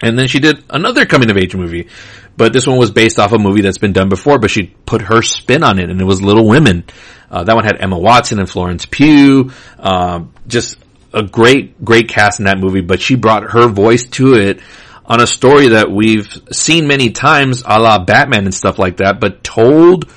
And then she did another coming of age movie, but this one was based off a movie that's been done before, but she put her spin on it and it was Little Women. Uh, that one had Emma Watson and Florence Pugh, um, just a great, great cast in that movie, but she brought her voice to it on a story that we've seen many times a la Batman and stuff like that, but told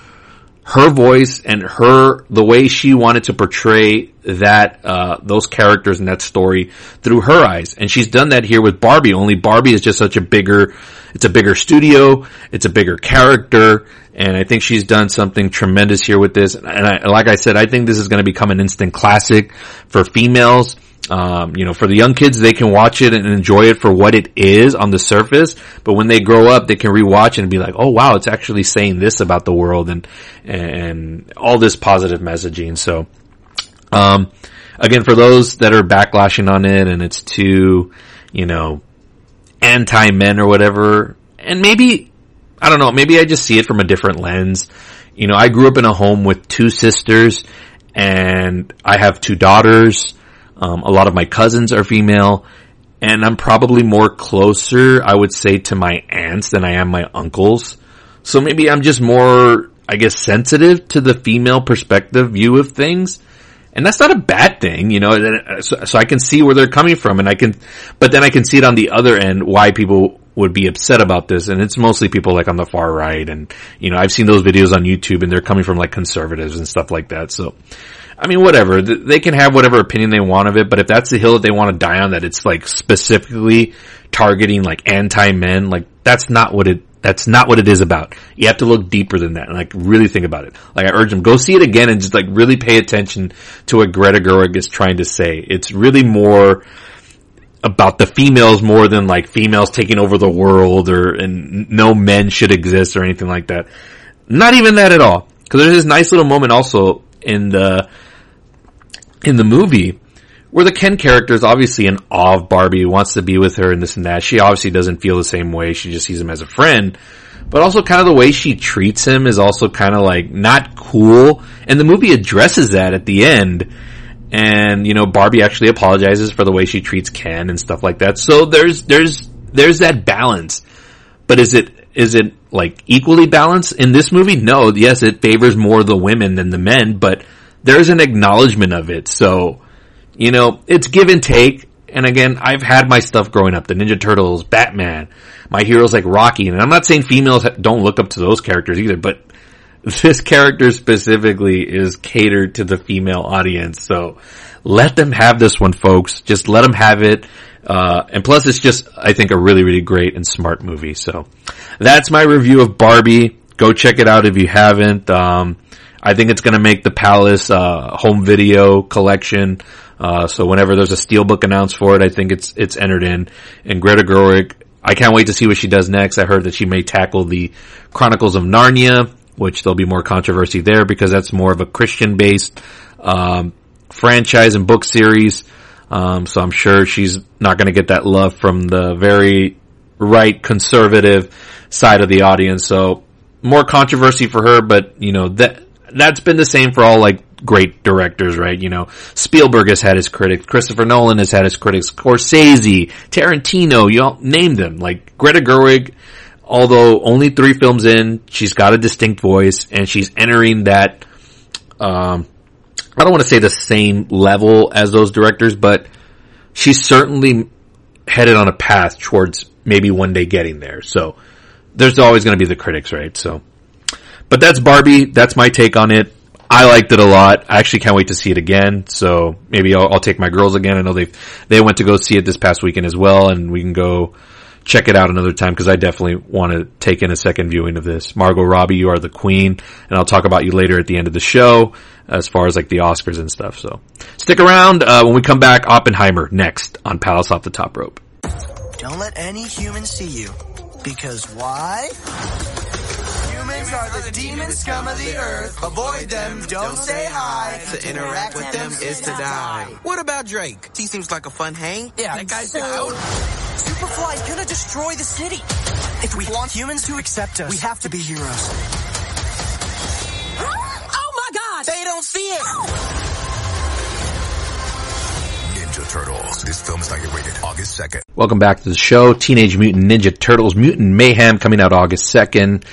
her voice and her the way she wanted to portray that uh, those characters in that story through her eyes. And she's done that here with Barbie only Barbie is just such a bigger it's a bigger studio it's a bigger character and I think she's done something tremendous here with this. And I, like I said I think this is going to become an instant classic for females um, you know, for the young kids, they can watch it and enjoy it for what it is on the surface. But when they grow up, they can rewatch and be like, "Oh wow, it's actually saying this about the world and and all this positive messaging." So, um, again, for those that are backlashing on it and it's too, you know, anti men or whatever, and maybe I don't know, maybe I just see it from a different lens. You know, I grew up in a home with two sisters and I have two daughters um, a lot of my cousins are female, and I'm probably more closer, I would say, to my aunts than I am my uncles. So maybe I'm just more, I guess, sensitive to the female perspective view of things. And that's not a bad thing, you know, so, so I can see where they're coming from and I can, but then I can see it on the other end why people would be upset about this and it's mostly people like on the far right and you know I've seen those videos on YouTube and they're coming from like conservatives and stuff like that so I mean, whatever. They can have whatever opinion they want of it, but if that's the hill that they want to die on, that it's like specifically targeting like anti-men, like that's not what it, that's not what it is about. You have to look deeper than that and like really think about it. Like I urge them, go see it again and just like really pay attention to what Greta Gerwig is trying to say. It's really more about the females more than like females taking over the world or, and no men should exist or anything like that. Not even that at all. Cause there's this nice little moment also in the, in the movie where the Ken character is obviously in awe of Barbie, wants to be with her and this and that. She obviously doesn't feel the same way. She just sees him as a friend. But also kind of the way she treats him is also kind of like not cool. And the movie addresses that at the end. And, you know, Barbie actually apologizes for the way she treats Ken and stuff like that. So there's, there's, there's that balance. But is it, is it like equally balanced in this movie? No. Yes, it favors more the women than the men, but there's an acknowledgement of it. So, you know, it's give and take. And again, I've had my stuff growing up, the Ninja Turtles, Batman, my heroes like Rocky, and I'm not saying females don't look up to those characters either, but this character specifically is catered to the female audience. So let them have this one, folks. Just let them have it. Uh, and plus it's just, I think, a really, really great and smart movie. So that's my review of Barbie. Go check it out if you haven't. Um, I think it's going to make the Palace uh, home video collection. Uh, so whenever there's a steelbook announced for it, I think it's it's entered in. And Greta Gerwig, I can't wait to see what she does next. I heard that she may tackle the Chronicles of Narnia, which there'll be more controversy there because that's more of a Christian based um, franchise and book series. Um, so I'm sure she's not going to get that love from the very right conservative side of the audience. So more controversy for her, but you know that that's been the same for all like great directors, right? You know, Spielberg has had his critics, Christopher Nolan has had his critics, Scorsese, Tarantino, you all name them. Like Greta Gerwig, although only three films in, she's got a distinct voice and she's entering that, um, I don't want to say the same level as those directors, but she's certainly headed on a path towards maybe one day getting there. So there's always going to be the critics, right? So, but that's Barbie. That's my take on it. I liked it a lot. I actually can't wait to see it again. So maybe I'll, I'll take my girls again. I know they they went to go see it this past weekend as well, and we can go check it out another time because I definitely want to take in a second viewing of this. Margot Robbie, you are the queen, and I'll talk about you later at the end of the show as far as like the Oscars and stuff. So stick around. Uh, when we come back, Oppenheimer next on Palace Off the Top Rope. Don't let any human see you. Because why? Humans are the demon scum of the earth. Avoid them, don't say hi. To interact with them is to die. What about Drake? He seems like a fun hang. Yeah, that guy's out. Superfly's gonna destroy the city. If we want humans to accept us, we have to be heroes. Oh my god! They don't see it! Ninja Turtles. This film is not yet rated August 2nd. Welcome back to the show. Teenage Mutant Ninja Turtles Mutant Mayhem coming out August 2nd.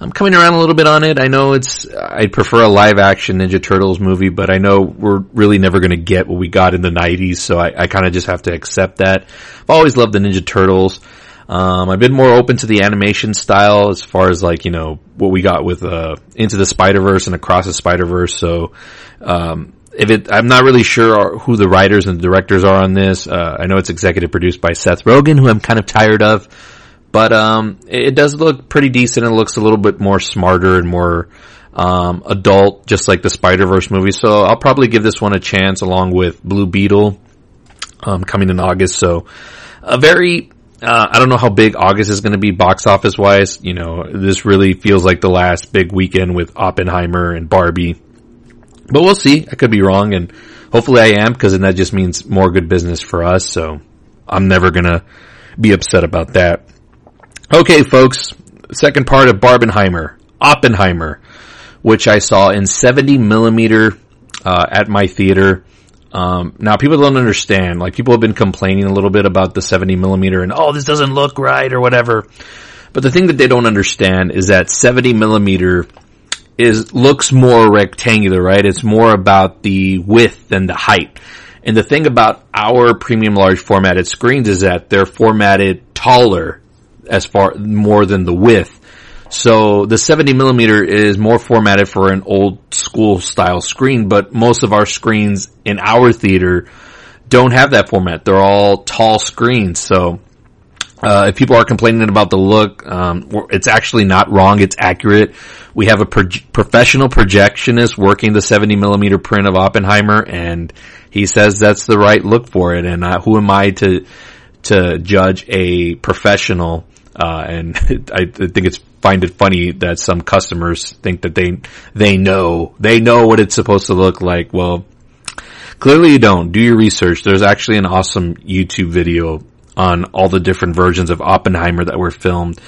I'm coming around a little bit on it. I know it's, I'd prefer a live action Ninja Turtles movie, but I know we're really never going to get what we got in the 90s, so I, I kind of just have to accept that. I've always loved the Ninja Turtles. Um, I've been more open to the animation style as far as like, you know, what we got with, uh, Into the Spider-Verse and Across the Spider-Verse, so, um, if it, I'm not really sure who the writers and directors are on this. Uh, I know it's executive produced by Seth Rogen, who I'm kind of tired of. But um, it does look pretty decent. It looks a little bit more smarter and more um, adult, just like the Spider Verse movie. So I'll probably give this one a chance, along with Blue Beetle um, coming in August. So a very uh, I don't know how big August is going to be box office wise. You know, this really feels like the last big weekend with Oppenheimer and Barbie. But we'll see. I could be wrong, and hopefully I am, because then that just means more good business for us. So I'm never gonna be upset about that. Okay, folks. Second part of Barbenheimer, Oppenheimer, which I saw in 70 millimeter uh, at my theater. Um, now people don't understand. Like people have been complaining a little bit about the 70 millimeter and oh, this doesn't look right or whatever. But the thing that they don't understand is that 70 millimeter is looks more rectangular, right? It's more about the width than the height. And the thing about our premium large formatted screens is that they're formatted taller as far more than the width. So the 70 millimeter is more formatted for an old school style screen, but most of our screens in our theater don't have that format. They're all tall screens. So uh, if people are complaining about the look, um, it's actually not wrong. It's accurate. We have a pro- professional projectionist working the 70 millimeter print of Oppenheimer, and he says that's the right look for it. And uh, who am I to to judge a professional? Uh, and I think it's find it funny that some customers think that they they know they know what it's supposed to look like. Well, clearly you don't. Do your research. There's actually an awesome YouTube video on all the different versions of Oppenheimer that were filmed.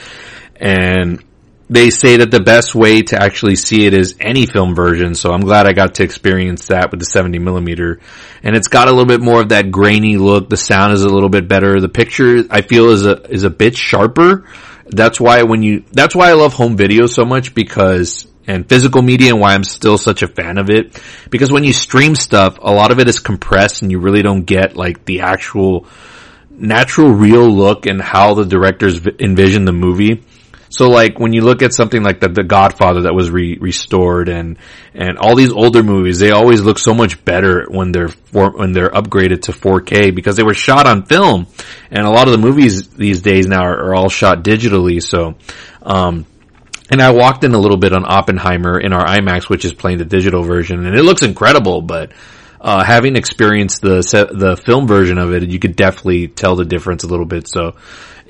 And they say that the best way to actually see it is any film version. So I'm glad I got to experience that with the 70 millimeter. And it's got a little bit more of that grainy look. The sound is a little bit better. The picture I feel is a, is a bit sharper. That's why when you, that's why I love home video so much because and physical media and why I'm still such a fan of it. Because when you stream stuff, a lot of it is compressed and you really don't get like the actual natural real look and how the directors envision the movie. So like when you look at something like the, the Godfather that was re- restored and, and all these older movies, they always look so much better when they're for, when they're upgraded to 4K because they were shot on film. And a lot of the movies these days now are, are all shot digitally. So, um, and I walked in a little bit on Oppenheimer in our IMAX, which is playing the digital version, and it looks incredible. But uh, having experienced the the film version of it, you could definitely tell the difference a little bit. So,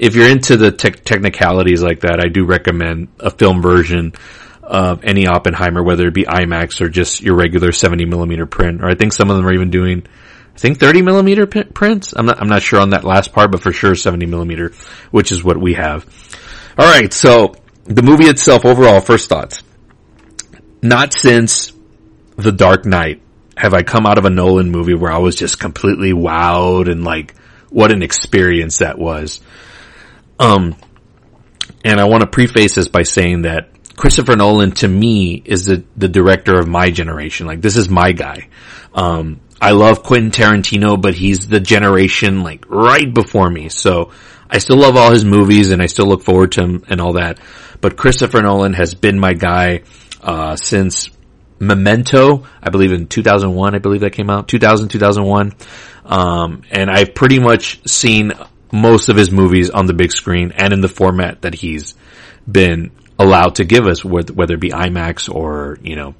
if you're into the te- technicalities like that, I do recommend a film version of any Oppenheimer, whether it be IMAX or just your regular 70 millimeter print. Or I think some of them are even doing, I think 30 millimeter p- prints. I'm not I'm not sure on that last part, but for sure 70 millimeter, which is what we have. All right, so the movie itself, overall, first thoughts. Not since The Dark Knight have I come out of a Nolan movie where I was just completely wowed and like, what an experience that was. Um, and I want to preface this by saying that Christopher Nolan to me is the, the director of my generation. Like this is my guy. Um, I love Quentin Tarantino, but he's the generation like right before me. So I still love all his movies and I still look forward to him and all that. But Christopher Nolan has been my guy, uh, since Memento, I believe in 2001, I believe that came out, 2000, 2001. Um, and I've pretty much seen most of his movies on the big screen and in the format that he's been allowed to give us, whether it be IMAX or, you know,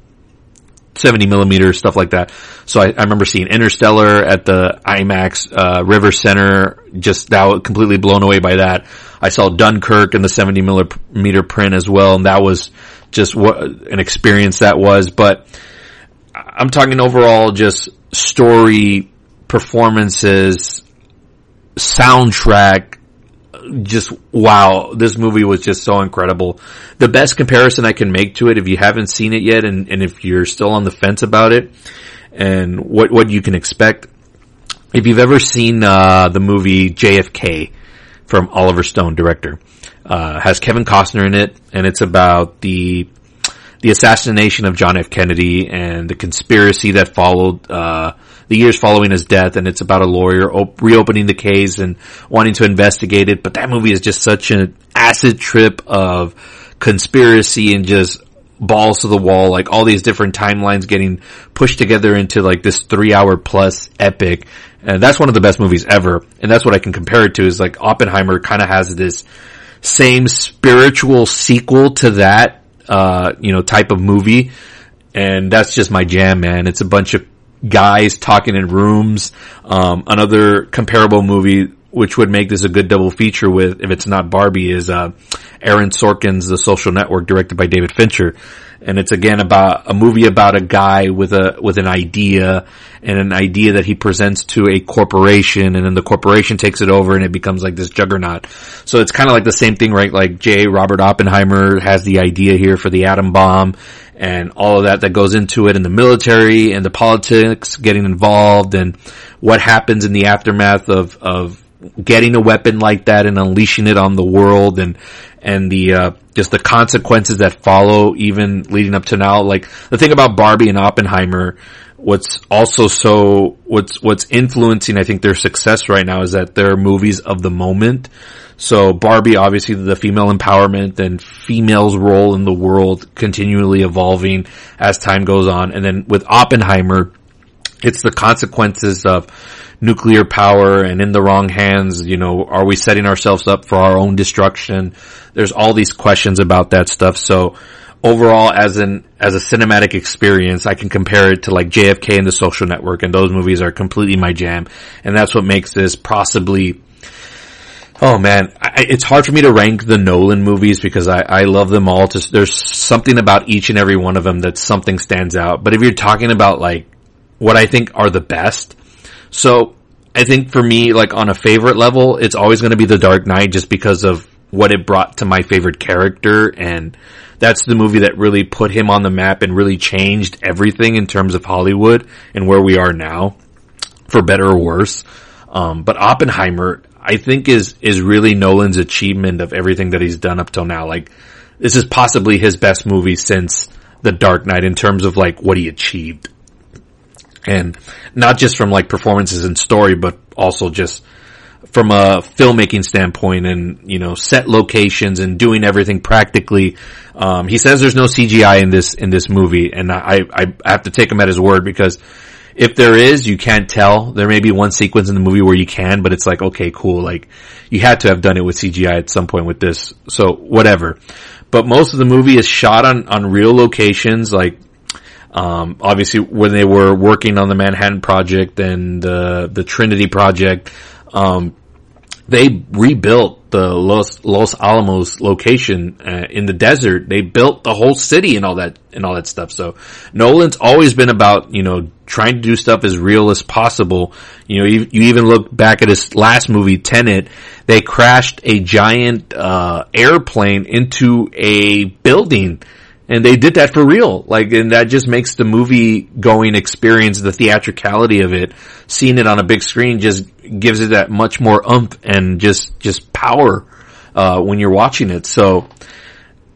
70 millimeter, stuff like that. So I, I remember seeing Interstellar at the IMAX, uh, River Center, just now completely blown away by that. I saw Dunkirk in the 70 millimeter print as well, and that was just what an experience that was. But I'm talking overall just story, performances, soundtrack, just wow, this movie was just so incredible. The best comparison I can make to it, if you haven't seen it yet, and, and if you're still on the fence about it, and what what you can expect, if you've ever seen uh, the movie JFK from Oliver Stone, director, uh, has Kevin Costner in it, and it's about the the assassination of John F. Kennedy and the conspiracy that followed. Uh, the years following his death, and it's about a lawyer op- reopening the case and wanting to investigate it. But that movie is just such an acid trip of conspiracy and just balls to the wall, like all these different timelines getting pushed together into like this three hour plus epic. And that's one of the best movies ever. And that's what I can compare it to is like Oppenheimer kind of has this same spiritual sequel to that, uh, you know, type of movie. And that's just my jam, man. It's a bunch of guys talking in rooms. Um, another comparable movie which would make this a good double feature with, if it's not Barbie, is uh, Aaron Sorkin's The Social Network, directed by David Fincher, and it's again about a movie about a guy with a with an idea and an idea that he presents to a corporation, and then the corporation takes it over, and it becomes like this juggernaut. So it's kind of like the same thing, right? Like J. Robert Oppenheimer has the idea here for the atom bomb, and all of that that goes into it, and the military and the politics getting involved, and what happens in the aftermath of of getting a weapon like that and unleashing it on the world and and the uh, just the consequences that follow even leading up to now. Like the thing about Barbie and Oppenheimer what's also so what's what's influencing I think their success right now is that they're movies of the moment so Barbie obviously the female empowerment and females role in the world continually evolving as time goes on and then with Oppenheimer it's the consequences of nuclear power and in the wrong hands, you know, are we setting ourselves up for our own destruction? There's all these questions about that stuff. So overall, as an, as a cinematic experience, I can compare it to like JFK and the social network and those movies are completely my jam. And that's what makes this possibly, Oh man, I, it's hard for me to rank the Nolan movies because I, I love them all. Just there's something about each and every one of them that something stands out. But if you're talking about like what I think are the best, so I think for me, like on a favorite level, it's always going to be The Dark Knight just because of what it brought to my favorite character. And that's the movie that really put him on the map and really changed everything in terms of Hollywood and where we are now for better or worse. Um, but Oppenheimer, I think is, is really Nolan's achievement of everything that he's done up till now. Like this is possibly his best movie since The Dark Knight in terms of like what he achieved. And not just from like performances and story, but also just from a filmmaking standpoint and, you know, set locations and doing everything practically. Um, he says there's no CGI in this, in this movie and I, I, I have to take him at his word because if there is, you can't tell. There may be one sequence in the movie where you can, but it's like, okay, cool. Like, you had to have done it with CGI at some point with this. So, whatever. But most of the movie is shot on, on real locations, like, um, obviously when they were working on the Manhattan Project and the, the Trinity Project, um, they rebuilt the Los Los Alamos location uh, in the desert. They built the whole city and all that and all that stuff. So Nolan's always been about you know trying to do stuff as real as possible. You know, you, you even look back at his last movie, Tenet. They crashed a giant uh, airplane into a building. And they did that for real. Like, and that just makes the movie going experience, the theatricality of it, seeing it on a big screen just gives it that much more umph and just, just power, uh, when you're watching it. So,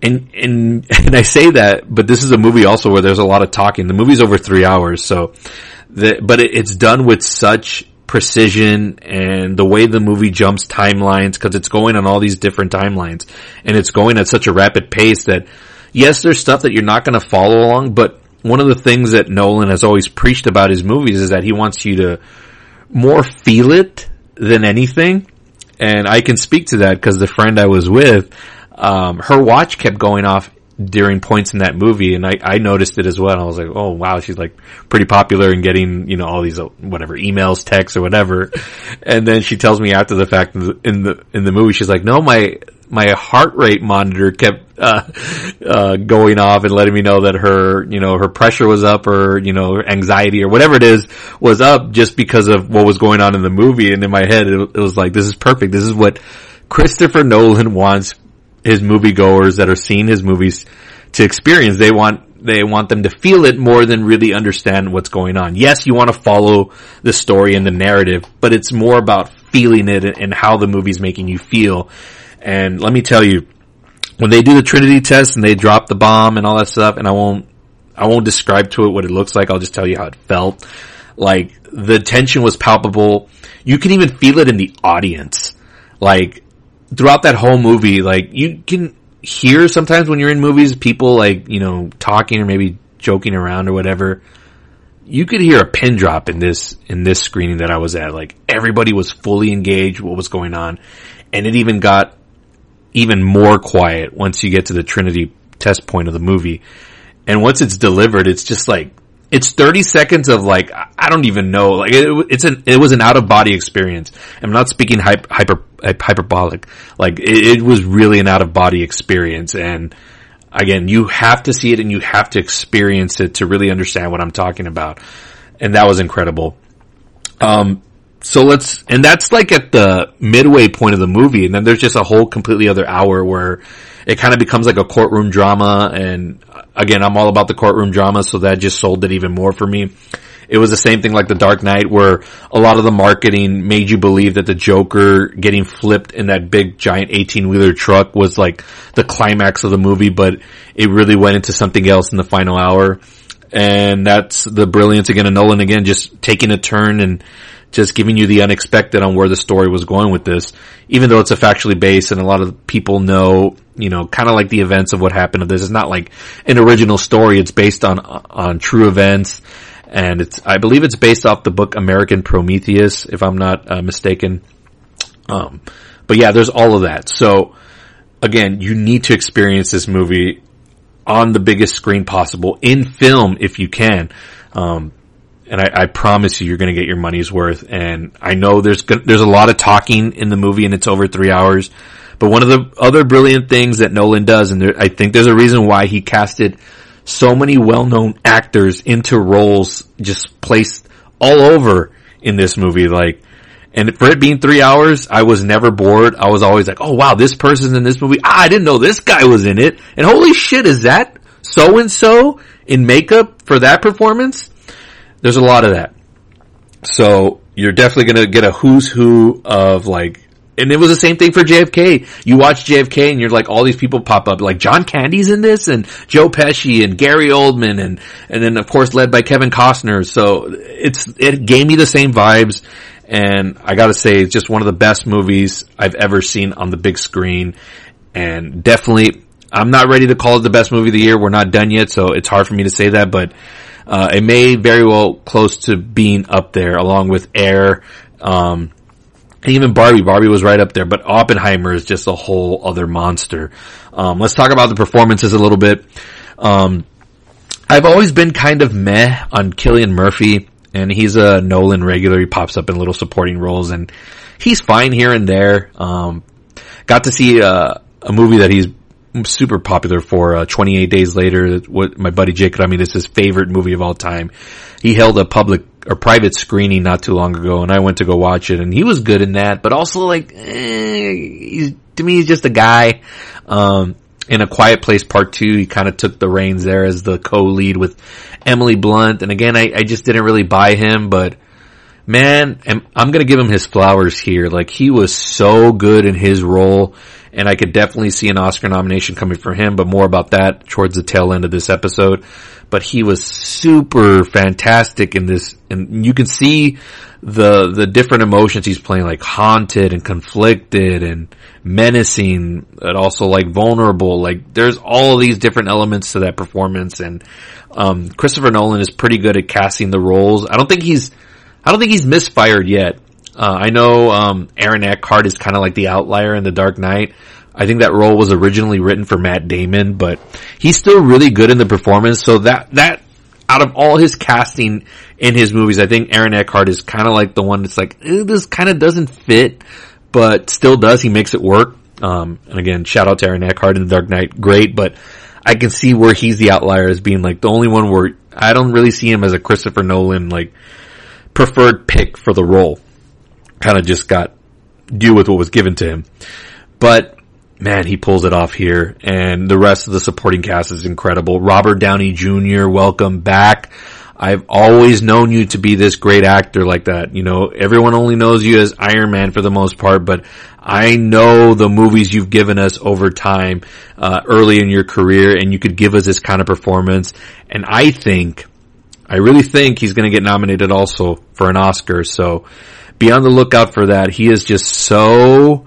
and, and, and I say that, but this is a movie also where there's a lot of talking. The movie's over three hours, so, the, but it, it's done with such precision and the way the movie jumps timelines because it's going on all these different timelines and it's going at such a rapid pace that yes, there's stuff that you're not going to follow along, but one of the things that Nolan has always preached about his movies is that he wants you to more feel it than anything. And I can speak to that because the friend I was with, um, her watch kept going off during points in that movie and I, I noticed it as well. I was like, oh wow, she's like pretty popular and getting, you know, all these, uh, whatever, emails, texts or whatever. And then she tells me after the fact in the, in the movie, she's like, no, my, my heart rate monitor kept, uh, uh, going off and letting me know that her, you know, her pressure was up or, you know, anxiety or whatever it is was up just because of what was going on in the movie. And in my head, it, it was like, this is perfect. This is what Christopher Nolan wants his moviegoers that are seeing his movies to experience. They want, they want them to feel it more than really understand what's going on. Yes, you want to follow the story and the narrative, but it's more about feeling it and how the movie's making you feel. And let me tell you, when they do the Trinity test and they drop the bomb and all that stuff, and I won't, I won't describe to it what it looks like. I'll just tell you how it felt. Like the tension was palpable. You can even feel it in the audience. Like throughout that whole movie, like you can hear sometimes when you're in movies, people like, you know, talking or maybe joking around or whatever. You could hear a pin drop in this, in this screening that I was at. Like everybody was fully engaged what was going on. And it even got even more quiet once you get to the Trinity test point of the movie. And once it's delivered, it's just like, it's 30 seconds of like, I don't even know, like it, it's an, it was an out of body experience. I'm not speaking hyper, hyper, hyperbolic. Like it, it was really an out of body experience. And again, you have to see it and you have to experience it to really understand what I'm talking about. And that was incredible. Um, so let's, and that's like at the midway point of the movie, and then there's just a whole completely other hour where it kind of becomes like a courtroom drama, and again, I'm all about the courtroom drama, so that just sold it even more for me. It was the same thing like The Dark Knight where a lot of the marketing made you believe that the Joker getting flipped in that big giant 18 wheeler truck was like the climax of the movie, but it really went into something else in the final hour. And that's the brilliance again of Nolan again, just taking a turn and just giving you the unexpected on where the story was going with this, even though it's a factually based and a lot of people know, you know, kind of like the events of what happened to this. It's not like an original story. It's based on, on true events. And it's, I believe it's based off the book American Prometheus, if I'm not uh, mistaken. Um, but yeah, there's all of that. So again, you need to experience this movie on the biggest screen possible in film if you can. Um, and I, I, promise you, you're going to get your money's worth. And I know there's there's a lot of talking in the movie, and it's over three hours. But one of the other brilliant things that Nolan does, and there, I think there's a reason why he casted so many well-known actors into roles just placed all over in this movie. Like, and for it being three hours, I was never bored. I was always like, oh wow, this person's in this movie. Ah, I didn't know this guy was in it. And holy shit, is that so and so in makeup for that performance? There's a lot of that. So you're definitely going to get a who's who of like and it was the same thing for JFK. You watch JFK and you're like, all these people pop up, like John Candy's in this, and Joe Pesci, and Gary Oldman, and and then of course led by Kevin Costner. So it's it gave me the same vibes, and I gotta say, it's just one of the best movies I've ever seen on the big screen, and definitely. I'm not ready to call it the best movie of the year. We're not done yet, so it's hard for me to say that, but uh, it may very well close to being up there, along with Air, um, and even Barbie. Barbie was right up there, but Oppenheimer is just a whole other monster. Um, let's talk about the performances a little bit. Um, I've always been kind of meh on Cillian Murphy, and he's a Nolan regular. He pops up in little supporting roles, and he's fine here and there. Um, got to see uh, a movie that he's super popular for uh, 28 Days Later. What my buddy Jake I mean, it's his favorite movie of all time. He held a public or private screening not too long ago, and I went to go watch it, and he was good in that. But also, like, eh, to me, he's just a guy. Um, in a Quiet Place Part Two, he kind of took the reins there as the co-lead with Emily Blunt, and again, I, I just didn't really buy him, but man, I'm, I'm gonna give him his flowers here. Like he was so good in his role and I could definitely see an Oscar nomination coming for him, but more about that towards the tail end of this episode. But he was super fantastic in this, and you can see the, the different emotions he's playing, like haunted and conflicted and menacing, and also like vulnerable. Like there's all these different elements to that performance, and um, Christopher Nolan is pretty good at casting the roles. I don't think he's, I don't think he's misfired yet. Uh, I know um, Aaron Eckhart is kind of like the outlier in The Dark Knight. I think that role was originally written for Matt Damon, but he's still really good in the performance. So that that out of all his casting in his movies, I think Aaron Eckhart is kind of like the one that's like eh, this kind of doesn't fit, but still does. He makes it work. Um, and again, shout out to Aaron Eckhart in The Dark Knight, great. But I can see where he's the outlier as being like the only one where I don't really see him as a Christopher Nolan like preferred pick for the role kind of just got deal with what was given to him. But man, he pulls it off here, and the rest of the supporting cast is incredible. Robert Downey Jr., welcome back. I've always known you to be this great actor like that. You know, everyone only knows you as Iron Man for the most part, but I know the movies you've given us over time, uh, early in your career, and you could give us this kind of performance. And I think, I really think he's going to get nominated also for an Oscar. So, be on the lookout for that. He is just so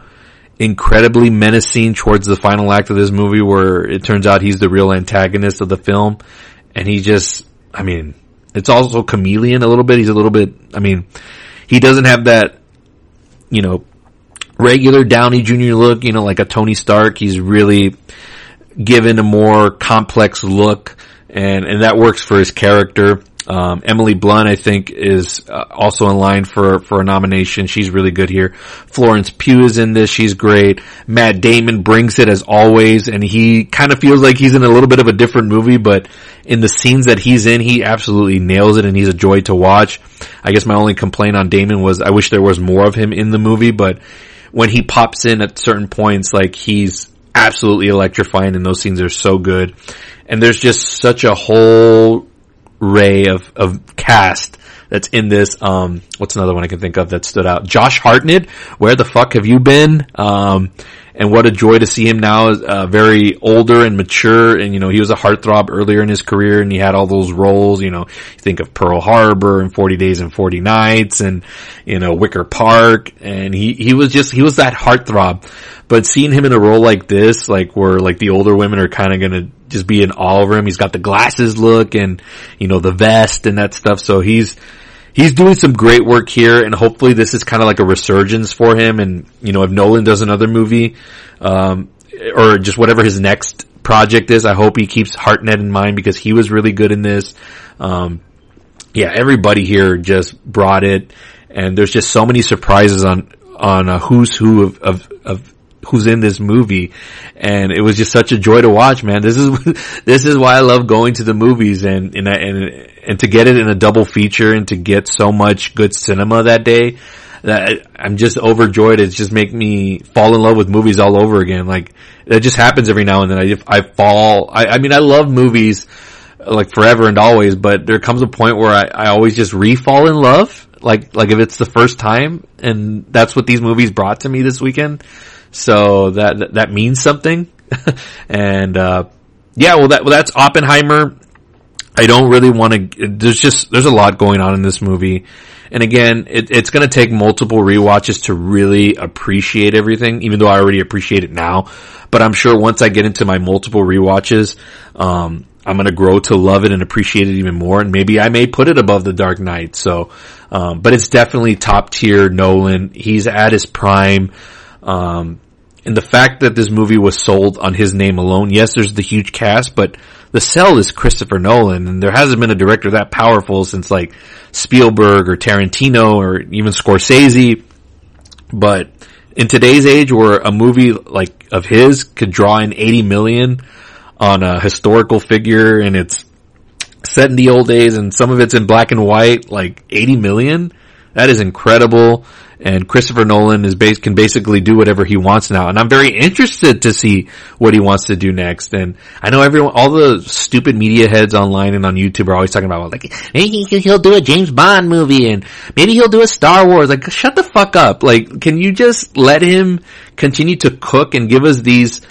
incredibly menacing towards the final act of this movie where it turns out he's the real antagonist of the film. And he just, I mean, it's also chameleon a little bit. He's a little bit, I mean, he doesn't have that, you know, regular Downey Jr. look, you know, like a Tony Stark. He's really given a more complex look and, and that works for his character. Um, Emily Blunt, I think, is uh, also in line for for a nomination. She's really good here. Florence Pugh is in this. She's great. Matt Damon brings it as always, and he kind of feels like he's in a little bit of a different movie, but in the scenes that he's in, he absolutely nails it, and he's a joy to watch. I guess my only complaint on Damon was I wish there was more of him in the movie, but when he pops in at certain points, like he's absolutely electrifying, and those scenes are so good. And there's just such a whole ray of, of cast that's in this. Um, what's another one I can think of that stood out? Josh Hartnett. Where the fuck have you been? Um, and what a joy to see him now, uh, very older and mature. And you know, he was a heartthrob earlier in his career, and he had all those roles. You know, you think of Pearl Harbor and Forty Days and Forty Nights, and you know, Wicker Park, and he he was just he was that heartthrob. But seeing him in a role like this, like where like the older women are kind of gonna just be in awe of him. He's got the glasses look and you know the vest and that stuff. So he's he's doing some great work here, and hopefully this is kind of like a resurgence for him. And you know, if Nolan does another movie, um, or just whatever his next project is, I hope he keeps Hartnett in mind because he was really good in this. Um, yeah, everybody here just brought it, and there's just so many surprises on on a who's who of, of, of who's in this movie and it was just such a joy to watch man this is this is why I love going to the movies and and and, and to get it in a double feature and to get so much good cinema that day that I'm just overjoyed it's just make me fall in love with movies all over again like that just happens every now and then I I fall I, I mean I love movies like forever and always, but there comes a point where I, I always just re-fall in love. Like, like if it's the first time and that's what these movies brought to me this weekend. So that, that means something. and, uh, yeah, well that, well that's Oppenheimer. I don't really want to, there's just, there's a lot going on in this movie. And again, it, it's going to take multiple rewatches to really appreciate everything, even though I already appreciate it now. But I'm sure once I get into my multiple rewatches, um, I'm going to grow to love it and appreciate it even more. And maybe I may put it above The Dark Knight. So, um, but it's definitely top tier Nolan. He's at his prime. Um, and the fact that this movie was sold on his name alone, yes, there's the huge cast, but the sell is Christopher Nolan, and there hasn't been a director that powerful since like Spielberg or Tarantino or even Scorsese. But in today's age where a movie like of his could draw in 80 million on a historical figure and it's set in the old days and some of it's in black and white, like 80 million, that is incredible and Christopher Nolan is base can basically do whatever he wants now. And I'm very interested to see what he wants to do next. And I know everyone, all the stupid media heads online and on YouTube are always talking about like maybe he'll do a James Bond movie and maybe he'll do a Star Wars. Like shut the fuck up. Like can you just let him continue to cook and give us these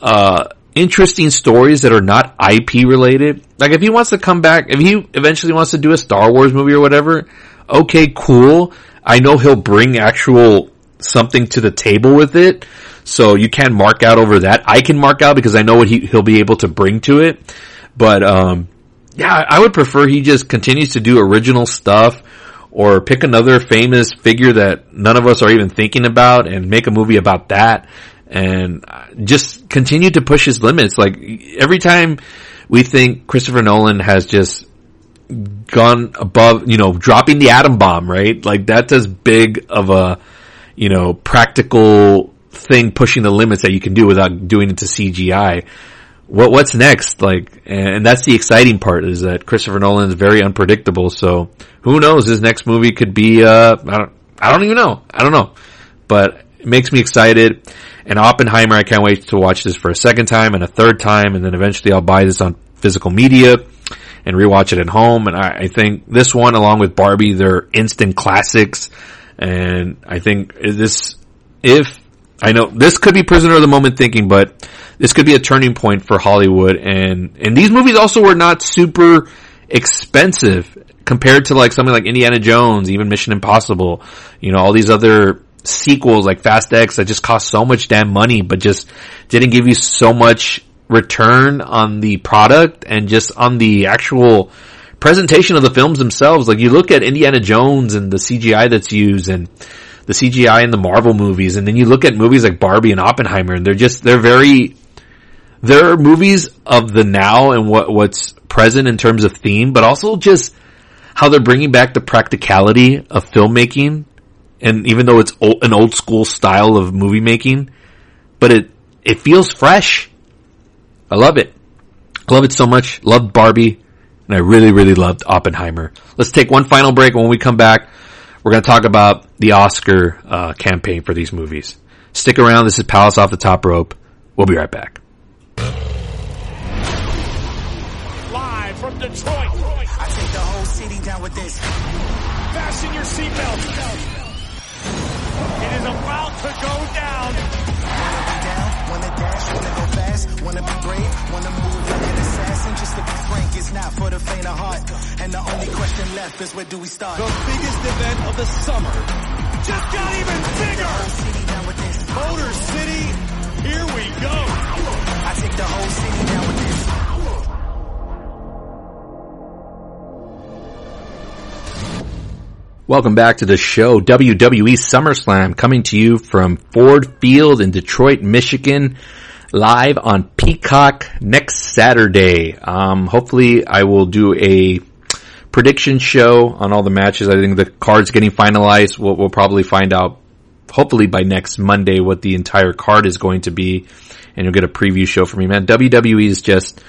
uh interesting stories that are not IP related? Like if he wants to come back, if he eventually wants to do a Star Wars movie or whatever, okay, cool I know he'll bring actual something to the table with it. So you can mark out over that. I can mark out because I know what he, he'll be able to bring to it. But, um, yeah, I would prefer he just continues to do original stuff or pick another famous figure that none of us are even thinking about and make a movie about that and just continue to push his limits. Like every time we think Christopher Nolan has just gone above, you know, dropping the atom bomb, right? Like that's as big of a, you know, practical thing pushing the limits that you can do without doing it to CGI. What, what's next? Like, and that's the exciting part is that Christopher Nolan is very unpredictable. So who knows? His next movie could be, uh, I don't, I don't even know. I don't know, but it makes me excited. And Oppenheimer, I can't wait to watch this for a second time and a third time. And then eventually I'll buy this on physical media and rewatch it at home. And I, I think this one, along with Barbie, they're instant classics. And I think this, if I know this could be prisoner of the moment thinking, but this could be a turning point for Hollywood. And and these movies also were not super expensive compared to like something like Indiana Jones, even Mission Impossible. You know, all these other sequels like Fast X that just cost so much damn money, but just didn't give you so much return on the product and just on the actual presentation of the films themselves. Like you look at Indiana Jones and the CGI that's used and the CGI in the Marvel movies, and then you look at movies like Barbie and Oppenheimer, and they're just they're very they're movies of the now and what what's present in terms of theme, but also just how they're bringing back the practicality of filmmaking, and even though it's old, an old school style of movie making, but it it feels fresh I love it. I love it so much. Loved Barbie. And I really, really loved Oppenheimer. Let's take one final break. When we come back, we're going to talk about the Oscar uh, campaign for these movies. Stick around. This is Palace Off the Top Rope. We'll be right back. Live from Detroit. For the faint of heart. And the only question left is where do we start? The biggest event of the summer just got even bigger. Motor City, here we go. I take the whole city down with this. Welcome back to the show, WWE SummerSlam, coming to you from Ford Field in Detroit, Michigan, live on Peacock next Saturday. Um, hopefully I will do a prediction show on all the matches. I think the card's getting finalized. We'll, we'll probably find out, hopefully by next Monday, what the entire card is going to be, and you'll get a preview show from me, man. WWE is just,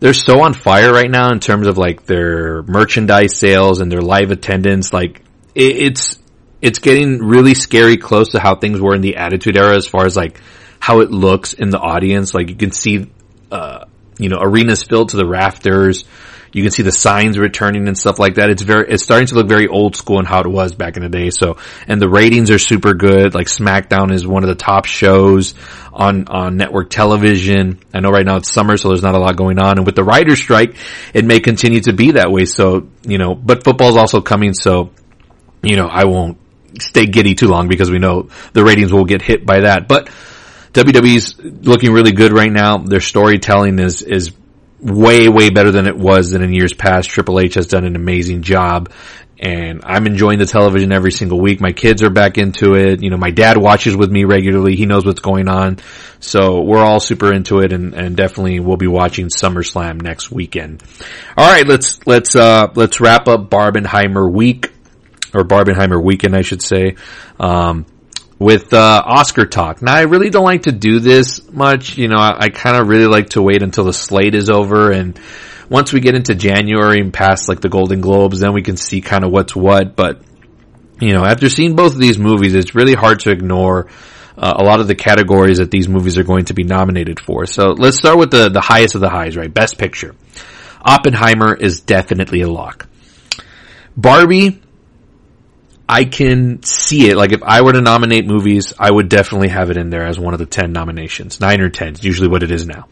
they're so on fire right now in terms of like their merchandise sales and their live attendance. Like it, it's it's getting really scary close to how things were in the Attitude Era as far as like how it looks in the audience. Like you can see uh, you know, arenas filled to the rafters. You can see the signs returning and stuff like that. It's very, it's starting to look very old school and how it was back in the day. So, and the ratings are super good. Like SmackDown is one of the top shows on, on network television. I know right now it's summer, so there's not a lot going on. And with the writer's strike, it may continue to be that way. So, you know, but football's also coming. So, you know, I won't stay giddy too long because we know the ratings will get hit by that. But WWE's looking really good right now. Their storytelling is, is way, way better than it was than in years past. Triple H has done an amazing job and I'm enjoying the television every single week. My kids are back into it. You know, my dad watches with me regularly. He knows what's going on. So we're all super into it and, and definitely we'll be watching SummerSlam next weekend. All right, let's, let's, uh, let's wrap up Barbenheimer week or Barbenheimer weekend, I should say. Um, with uh, Oscar talk. Now, I really don't like to do this much. You know, I, I kind of really like to wait until the slate is over, and once we get into January and past like the Golden Globes, then we can see kind of what's what. But you know, after seeing both of these movies, it's really hard to ignore. Uh, a lot of the categories that these movies are going to be nominated for. So let's start with the, the highest of the highs, right? Best picture. Oppenheimer is definitely a lock. Barbie, I can see it. Like if I were to nominate movies, I would definitely have it in there as one of the 10 nominations. 9 or 10 is usually what it is now.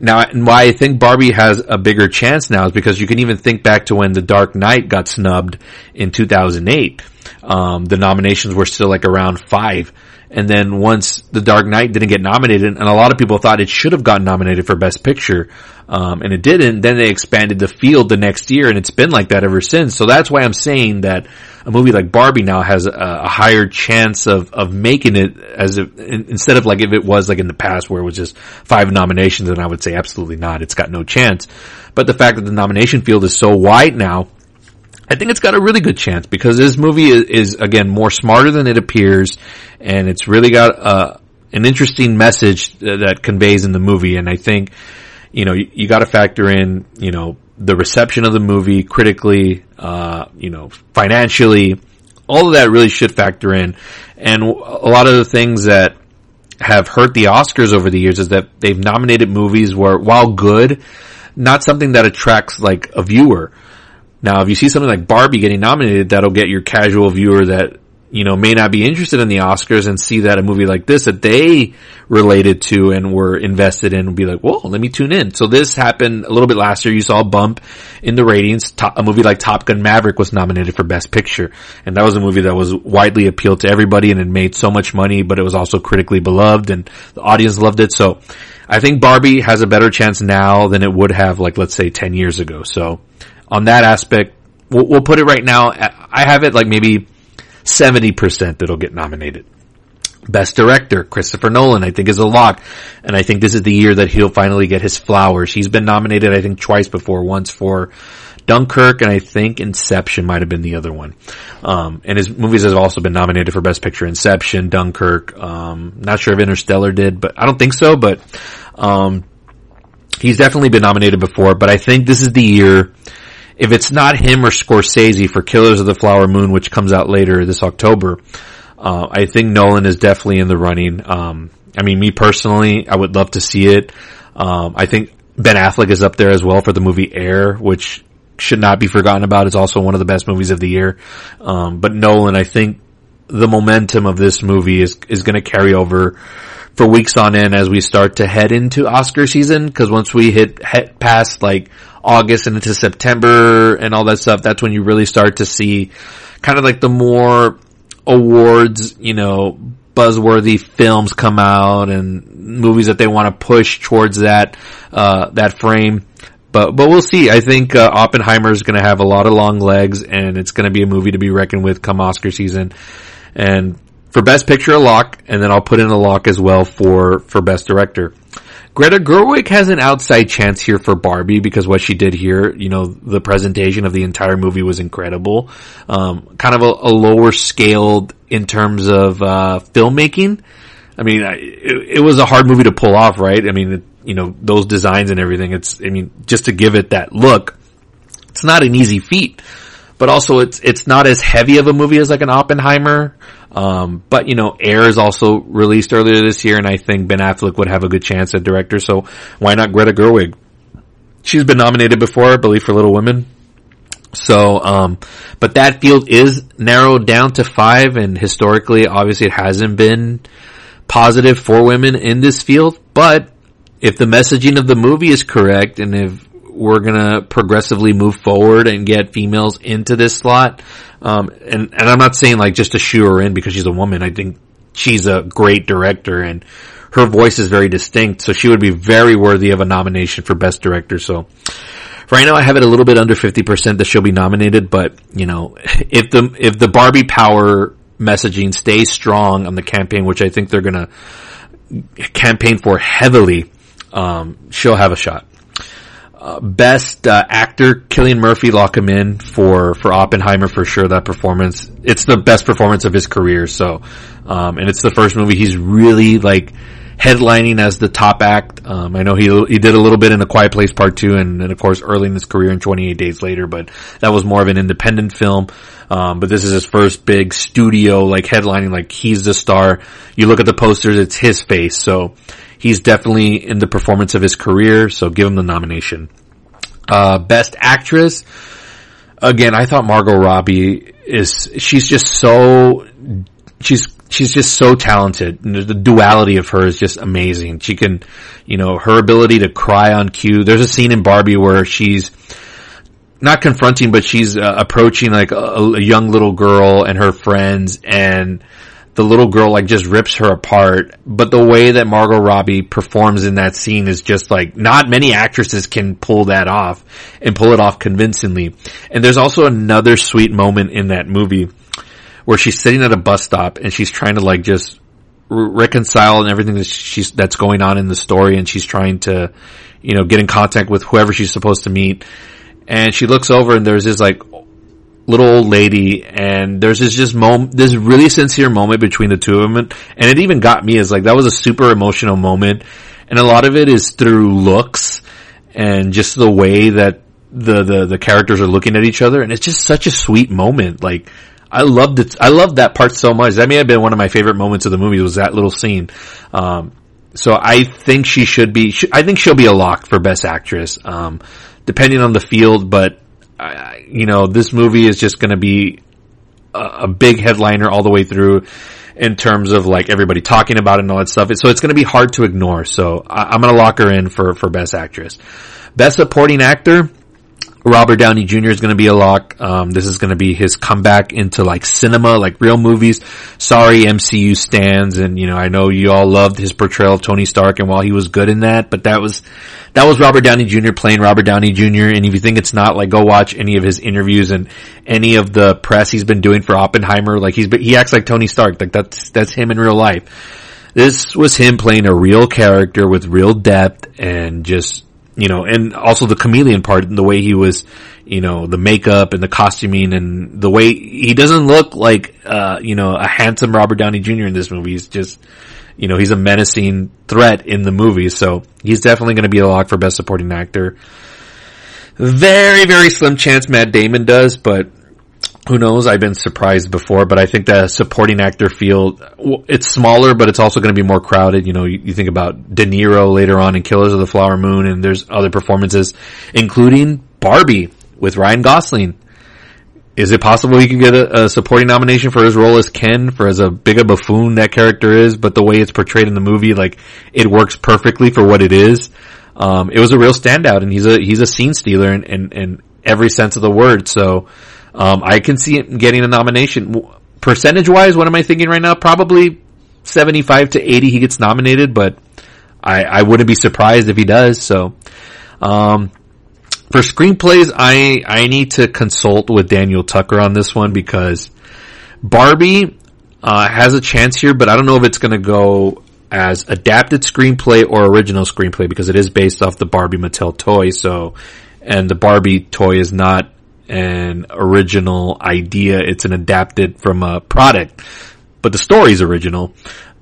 Now, and why I think Barbie has a bigger chance now is because you can even think back to when The Dark Knight got snubbed in 2008. Um, the nominations were still like around five. And then once The Dark Knight didn't get nominated, and a lot of people thought it should have gotten nominated for Best Picture, um, and it didn't, then they expanded the field the next year, and it's been like that ever since. So that's why I'm saying that a movie like Barbie now has a, a higher chance of, of making it as if, instead of like if it was like in the past where it was just five nominations, and I would say absolutely not, it's got no chance. But the fact that the nomination field is so wide now, I think it's got a really good chance because this movie is, is again more smarter than it appears, and it's really got uh, an interesting message that conveys in the movie. And I think you know you, you got to factor in you know the reception of the movie critically, uh, you know financially, all of that really should factor in. And a lot of the things that have hurt the Oscars over the years is that they've nominated movies where while good, not something that attracts like a viewer. Now, if you see something like Barbie getting nominated, that'll get your casual viewer that, you know, may not be interested in the Oscars and see that a movie like this that they related to and were invested in will be like, whoa, let me tune in. So this happened a little bit last year. You saw a bump in the ratings. a movie like Top Gun Maverick was nominated for Best Picture. And that was a movie that was widely appealed to everybody and it made so much money, but it was also critically beloved and the audience loved it. So I think Barbie has a better chance now than it would have like, let's say 10 years ago. So on that aspect, we'll, we'll put it right now. I have it like maybe 70% that'll get nominated. Best director, Christopher Nolan, I think is a lock. And I think this is the year that he'll finally get his flowers. He's been nominated, I think, twice before. Once for Dunkirk, and I think Inception might have been the other one. Um, and his movies have also been nominated for Best Picture. Inception, Dunkirk. Um, not sure if Interstellar did, but I don't think so. But um, he's definitely been nominated before. But I think this is the year if it's not him or Scorsese for Killers of the Flower Moon, which comes out later this October, uh, I think Nolan is definitely in the running. Um, I mean, me personally, I would love to see it. Um, I think Ben Affleck is up there as well for the movie Air, which should not be forgotten about. It's also one of the best movies of the year. Um, but Nolan, I think the momentum of this movie is is going to carry over for weeks on end as we start to head into Oscar season. Because once we hit, hit past like August and into September and all that stuff, that's when you really start to see kind of like the more awards, you know, buzzworthy films come out and movies that they want to push towards that, uh, that frame. But, but we'll see. I think, uh, Oppenheimer is going to have a lot of long legs and it's going to be a movie to be reckoned with come Oscar season. And for best picture a lock, and then I'll put in a lock as well for, for best director. Greta Gerwig has an outside chance here for Barbie because what she did here, you know, the presentation of the entire movie was incredible. Um, kind of a, a, lower scaled in terms of uh, filmmaking. I mean, it, it, was a hard movie to pull off, right? I mean, it, you know, those designs and everything. It's, I mean, just to give it that look, it's not an easy feat. But also, it's it's not as heavy of a movie as like an Oppenheimer um, but you know, Air is also released earlier this year, and I think Ben Affleck would have a good chance at director. So why not Greta Gerwig? she's been nominated before, I believe, for Little Women. So, um, but that field is narrowed down to five, and historically, obviously, it hasn't been positive for women in this field. But if the messaging of the movie is correct, and if we're gonna progressively move forward and get females into this slot, um, and and I'm not saying like just to shoe her in because she's a woman. I think she's a great director and her voice is very distinct, so she would be very worthy of a nomination for best director. So right now I have it a little bit under 50% that she'll be nominated, but you know, if the, if the Barbie power messaging stays strong on the campaign, which I think they're gonna campaign for heavily, um, she'll have a shot. Uh, best uh, actor, Cillian Murphy, lock him in for for Oppenheimer for sure. That performance, it's the best performance of his career. So, um, and it's the first movie he's really like headlining as the top act. Um, I know he he did a little bit in A Quiet Place Part Two, and, and of course early in his career in 28 Days Later, but that was more of an independent film. Um, but this is his first big studio like headlining. Like he's the star. You look at the posters, it's his face. So he's definitely in the performance of his career. So give him the nomination. Uh, best actress. Again, I thought Margot Robbie is, she's just so, she's, she's just so talented. The duality of her is just amazing. She can, you know, her ability to cry on cue. There's a scene in Barbie where she's, not confronting, but she's uh, approaching like a, a, young little girl and her friends and the little girl like just rips her apart. But the way that Margot Robbie performs in that scene is just like not many actresses can pull that off and pull it off convincingly. And there's also another sweet moment in that movie where she's sitting at a bus stop and she's trying to like just reconcile and everything that she's that's going on in the story and she's trying to you know get in contact with whoever she's supposed to meet and she looks over and there's this like little old lady and there's this just moment, this really sincere moment between the two of them. And it even got me as like, that was a super emotional moment. And a lot of it is through looks and just the way that the, the, the characters are looking at each other. And it's just such a sweet moment. Like, I loved it. I loved that part so much. That may have been one of my favorite moments of the movie was that little scene. Um, so I think she should be, I think she'll be a lock for best actress. Um, depending on the field, but you know, this movie is just going to be a, a, big headliner all the way through in terms of like everybody talking about it and all that stuff. So it's going to be hard to ignore. So I, am going to lock her in for, for best actress. Best supporting actor. Robert Downey Jr. is going to be a lock. Um, this is going to be his comeback into like cinema, like real movies. Sorry, MCU stands, and you know I know you all loved his portrayal of Tony Stark, and while he was good in that, but that was that was Robert Downey Jr. playing Robert Downey Jr. And if you think it's not, like go watch any of his interviews and any of the press he's been doing for Oppenheimer. Like he's he acts like Tony Stark. Like that's that's him in real life. This was him playing a real character with real depth and just you know, and also the chameleon part, and the way he was, you know, the makeup and the costuming and the way he doesn't look like, uh, you know, a handsome Robert Downey Jr. in this movie. He's just, you know, he's a menacing threat in the movie. So he's definitely going to be a lock for best supporting actor. Very, very slim chance Matt Damon does, but who knows? I've been surprised before, but I think the supporting actor field, it's smaller, but it's also going to be more crowded. You know, you, you, think about De Niro later on in Killers of the Flower Moon, and there's other performances, including Barbie with Ryan Gosling. Is it possible he can get a, a, supporting nomination for his role as Ken, for as a big a buffoon that character is, but the way it's portrayed in the movie, like, it works perfectly for what it is. Um, it was a real standout, and he's a, he's a scene stealer in, in, in every sense of the word, so, um, I can see him getting a nomination. Percentage wise, what am I thinking right now? Probably 75 to 80 he gets nominated, but I, I wouldn't be surprised if he does. So, um, for screenplays, I, I need to consult with Daniel Tucker on this one because Barbie, uh, has a chance here, but I don't know if it's going to go as adapted screenplay or original screenplay because it is based off the Barbie Mattel toy. So, and the Barbie toy is not an original idea. It's an adapted from a product, but the story's original.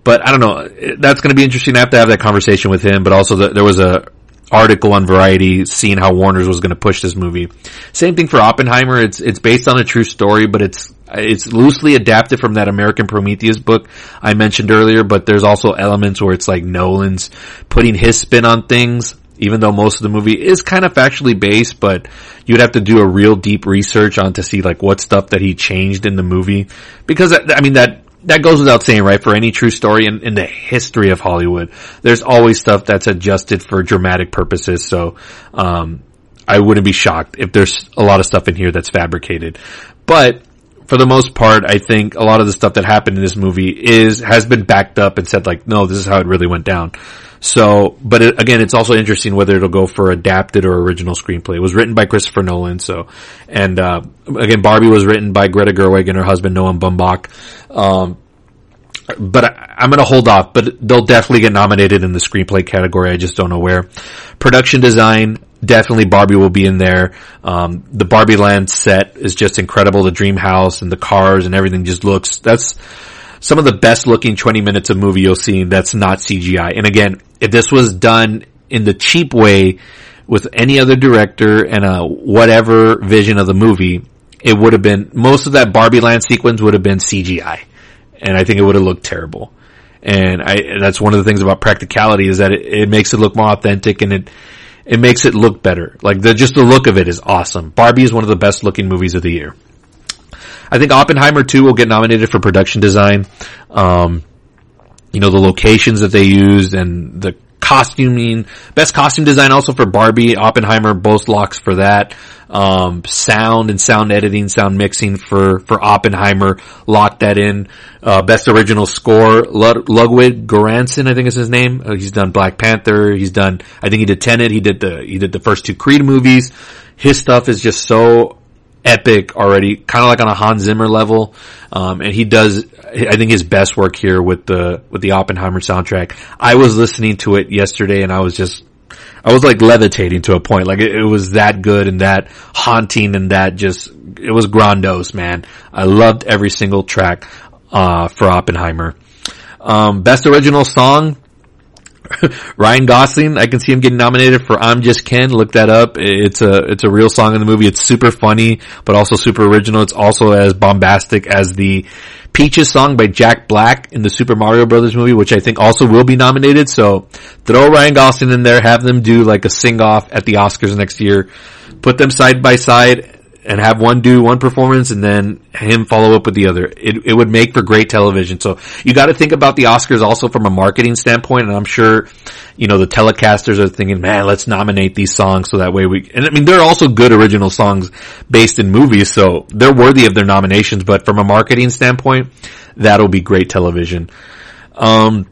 But I don't know. That's going to be interesting. I have to have that conversation with him. But also, the, there was a article on Variety seeing how Warner's was going to push this movie. Same thing for Oppenheimer. It's it's based on a true story, but it's it's loosely adapted from that American Prometheus book I mentioned earlier. But there's also elements where it's like Nolan's putting his spin on things. Even though most of the movie is kind of factually based, but you'd have to do a real deep research on to see like what stuff that he changed in the movie. Because I mean that, that goes without saying, right? For any true story in, in the history of Hollywood, there's always stuff that's adjusted for dramatic purposes. So, um, I wouldn't be shocked if there's a lot of stuff in here that's fabricated. But for the most part, I think a lot of the stuff that happened in this movie is, has been backed up and said like, no, this is how it really went down. So, but it, again, it's also interesting whether it'll go for adapted or original screenplay. It was written by Christopher Nolan, so, and, uh, again, Barbie was written by Greta Gerwig and her husband Noah Baumbach. Um, but I, am gonna hold off, but they'll definitely get nominated in the screenplay category. I just don't know where. Production design, definitely Barbie will be in there. Um, the Barbie land set is just incredible. The dream house and the cars and everything just looks, that's some of the best looking 20 minutes of movie you'll see that's not CGI. And again, if this was done in the cheap way with any other director and a whatever vision of the movie, it would have been, most of that Barbie land sequence would have been CGI and I think it would have looked terrible. And I, that's one of the things about practicality is that it, it makes it look more authentic and it, it makes it look better. Like the, just the look of it is awesome. Barbie is one of the best looking movies of the year. I think Oppenheimer 2 will get nominated for production design. Um, you know, the locations that they used and the costuming, best costume design also for Barbie, Oppenheimer, both locks for that. Um, sound and sound editing, sound mixing for, for Oppenheimer, locked that in. Uh, best original score, Lud- Ludwig Göransson, I think is his name. Uh, he's done Black Panther, he's done, I think he did Tenet, he did the, he did the first two Creed movies. His stuff is just so epic already, kind of like on a Hans Zimmer level. Um, and he does, I think his best work here with the, with the Oppenheimer soundtrack. I was listening to it yesterday and I was just, I was like levitating to a point. Like it, it was that good and that haunting and that just, it was grandiose, man. I loved every single track, uh, for Oppenheimer. Um, best original song, Ryan Gosling, I can see him getting nominated for I'm Just Ken. Look that up. It's a, it's a real song in the movie. It's super funny, but also super original. It's also as bombastic as the Peaches song by Jack Black in the Super Mario Brothers movie, which I think also will be nominated. So throw Ryan Gosling in there, have them do like a sing off at the Oscars next year, put them side by side and have one do one performance and then him follow up with the other. It, it would make for great television. So you got to think about the Oscars also from a marketing standpoint. And I'm sure, you know, the telecasters are thinking, man, let's nominate these songs so that way we, and I mean, they're also good original songs based in movies. So they're worthy of their nominations. But from a marketing standpoint, that'll be great television. Um,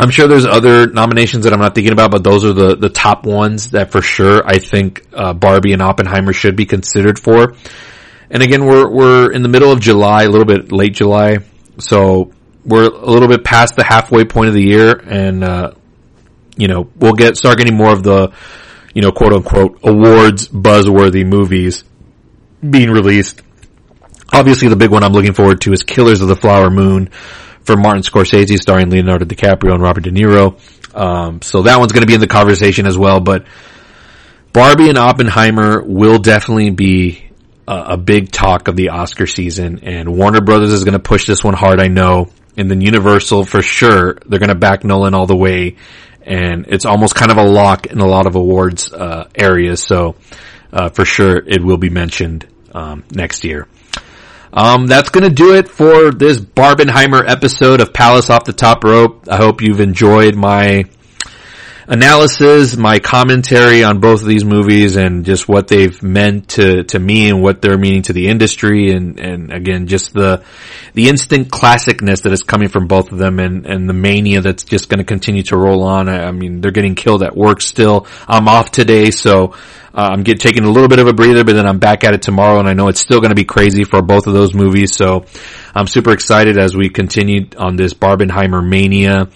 I'm sure there's other nominations that I'm not thinking about, but those are the, the top ones that for sure I think uh, Barbie and Oppenheimer should be considered for. And again, we're we're in the middle of July, a little bit late July, so we're a little bit past the halfway point of the year, and uh, you know we'll get start getting more of the you know quote unquote awards buzzworthy movies being released. Obviously, the big one I'm looking forward to is Killers of the Flower Moon for Martin Scorsese starring Leonardo DiCaprio and Robert De Niro. Um, so that one's going to be in the conversation as well. But Barbie and Oppenheimer will definitely be a, a big talk of the Oscar season, and Warner Brothers is going to push this one hard. I know, and then Universal for sure they're going to back Nolan all the way, and it's almost kind of a lock in a lot of awards uh, areas. So uh, for sure it will be mentioned um, next year. Um, that's gonna do it for this Barbenheimer episode of Palace Off the Top Rope. I hope you've enjoyed my analysis, my commentary on both of these movies and just what they've meant to, to me and what they're meaning to the industry and, and again, just the, the instant classicness that is coming from both of them and, and the mania that's just gonna continue to roll on. I, I mean, they're getting killed at work still. I'm off today, so uh, I'm get, taking a little bit of a breather, but then I'm back at it tomorrow, and I know it's still going to be crazy for both of those movies. So I'm super excited as we continue on this Barbenheimer mania.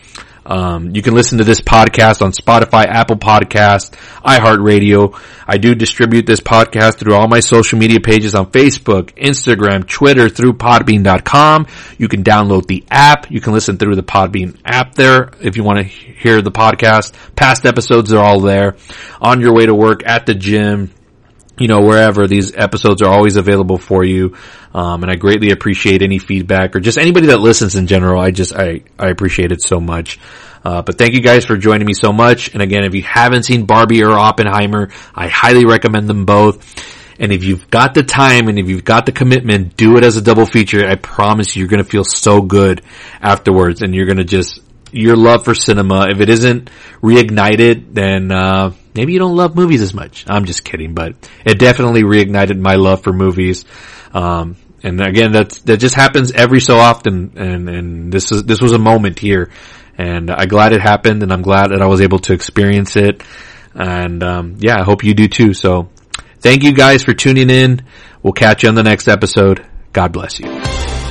Um, you can listen to this podcast on Spotify, Apple Podcast, iHeartRadio. I do distribute this podcast through all my social media pages on Facebook, Instagram, Twitter, through podbean.com. You can download the app. You can listen through the Podbean app there if you want to hear the podcast. Past episodes are all there. On your way to work, at the gym, you know, wherever these episodes are always available for you. Um, and I greatly appreciate any feedback or just anybody that listens in general. I just, I, I appreciate it so much. Uh, but thank you guys for joining me so much. And again, if you haven't seen Barbie or Oppenheimer, I highly recommend them both. And if you've got the time and if you've got the commitment, do it as a double feature. I promise you, you're going to feel so good afterwards and you're going to just, your love for cinema, if it isn't reignited, then, uh, maybe you don't love movies as much. I'm just kidding, but it definitely reignited my love for movies. Um, and again, that's, that just happens every so often. And, and this is, this was a moment here and I'm glad it happened and I'm glad that I was able to experience it. And, um, yeah, I hope you do too. So thank you guys for tuning in. We'll catch you on the next episode. God bless you.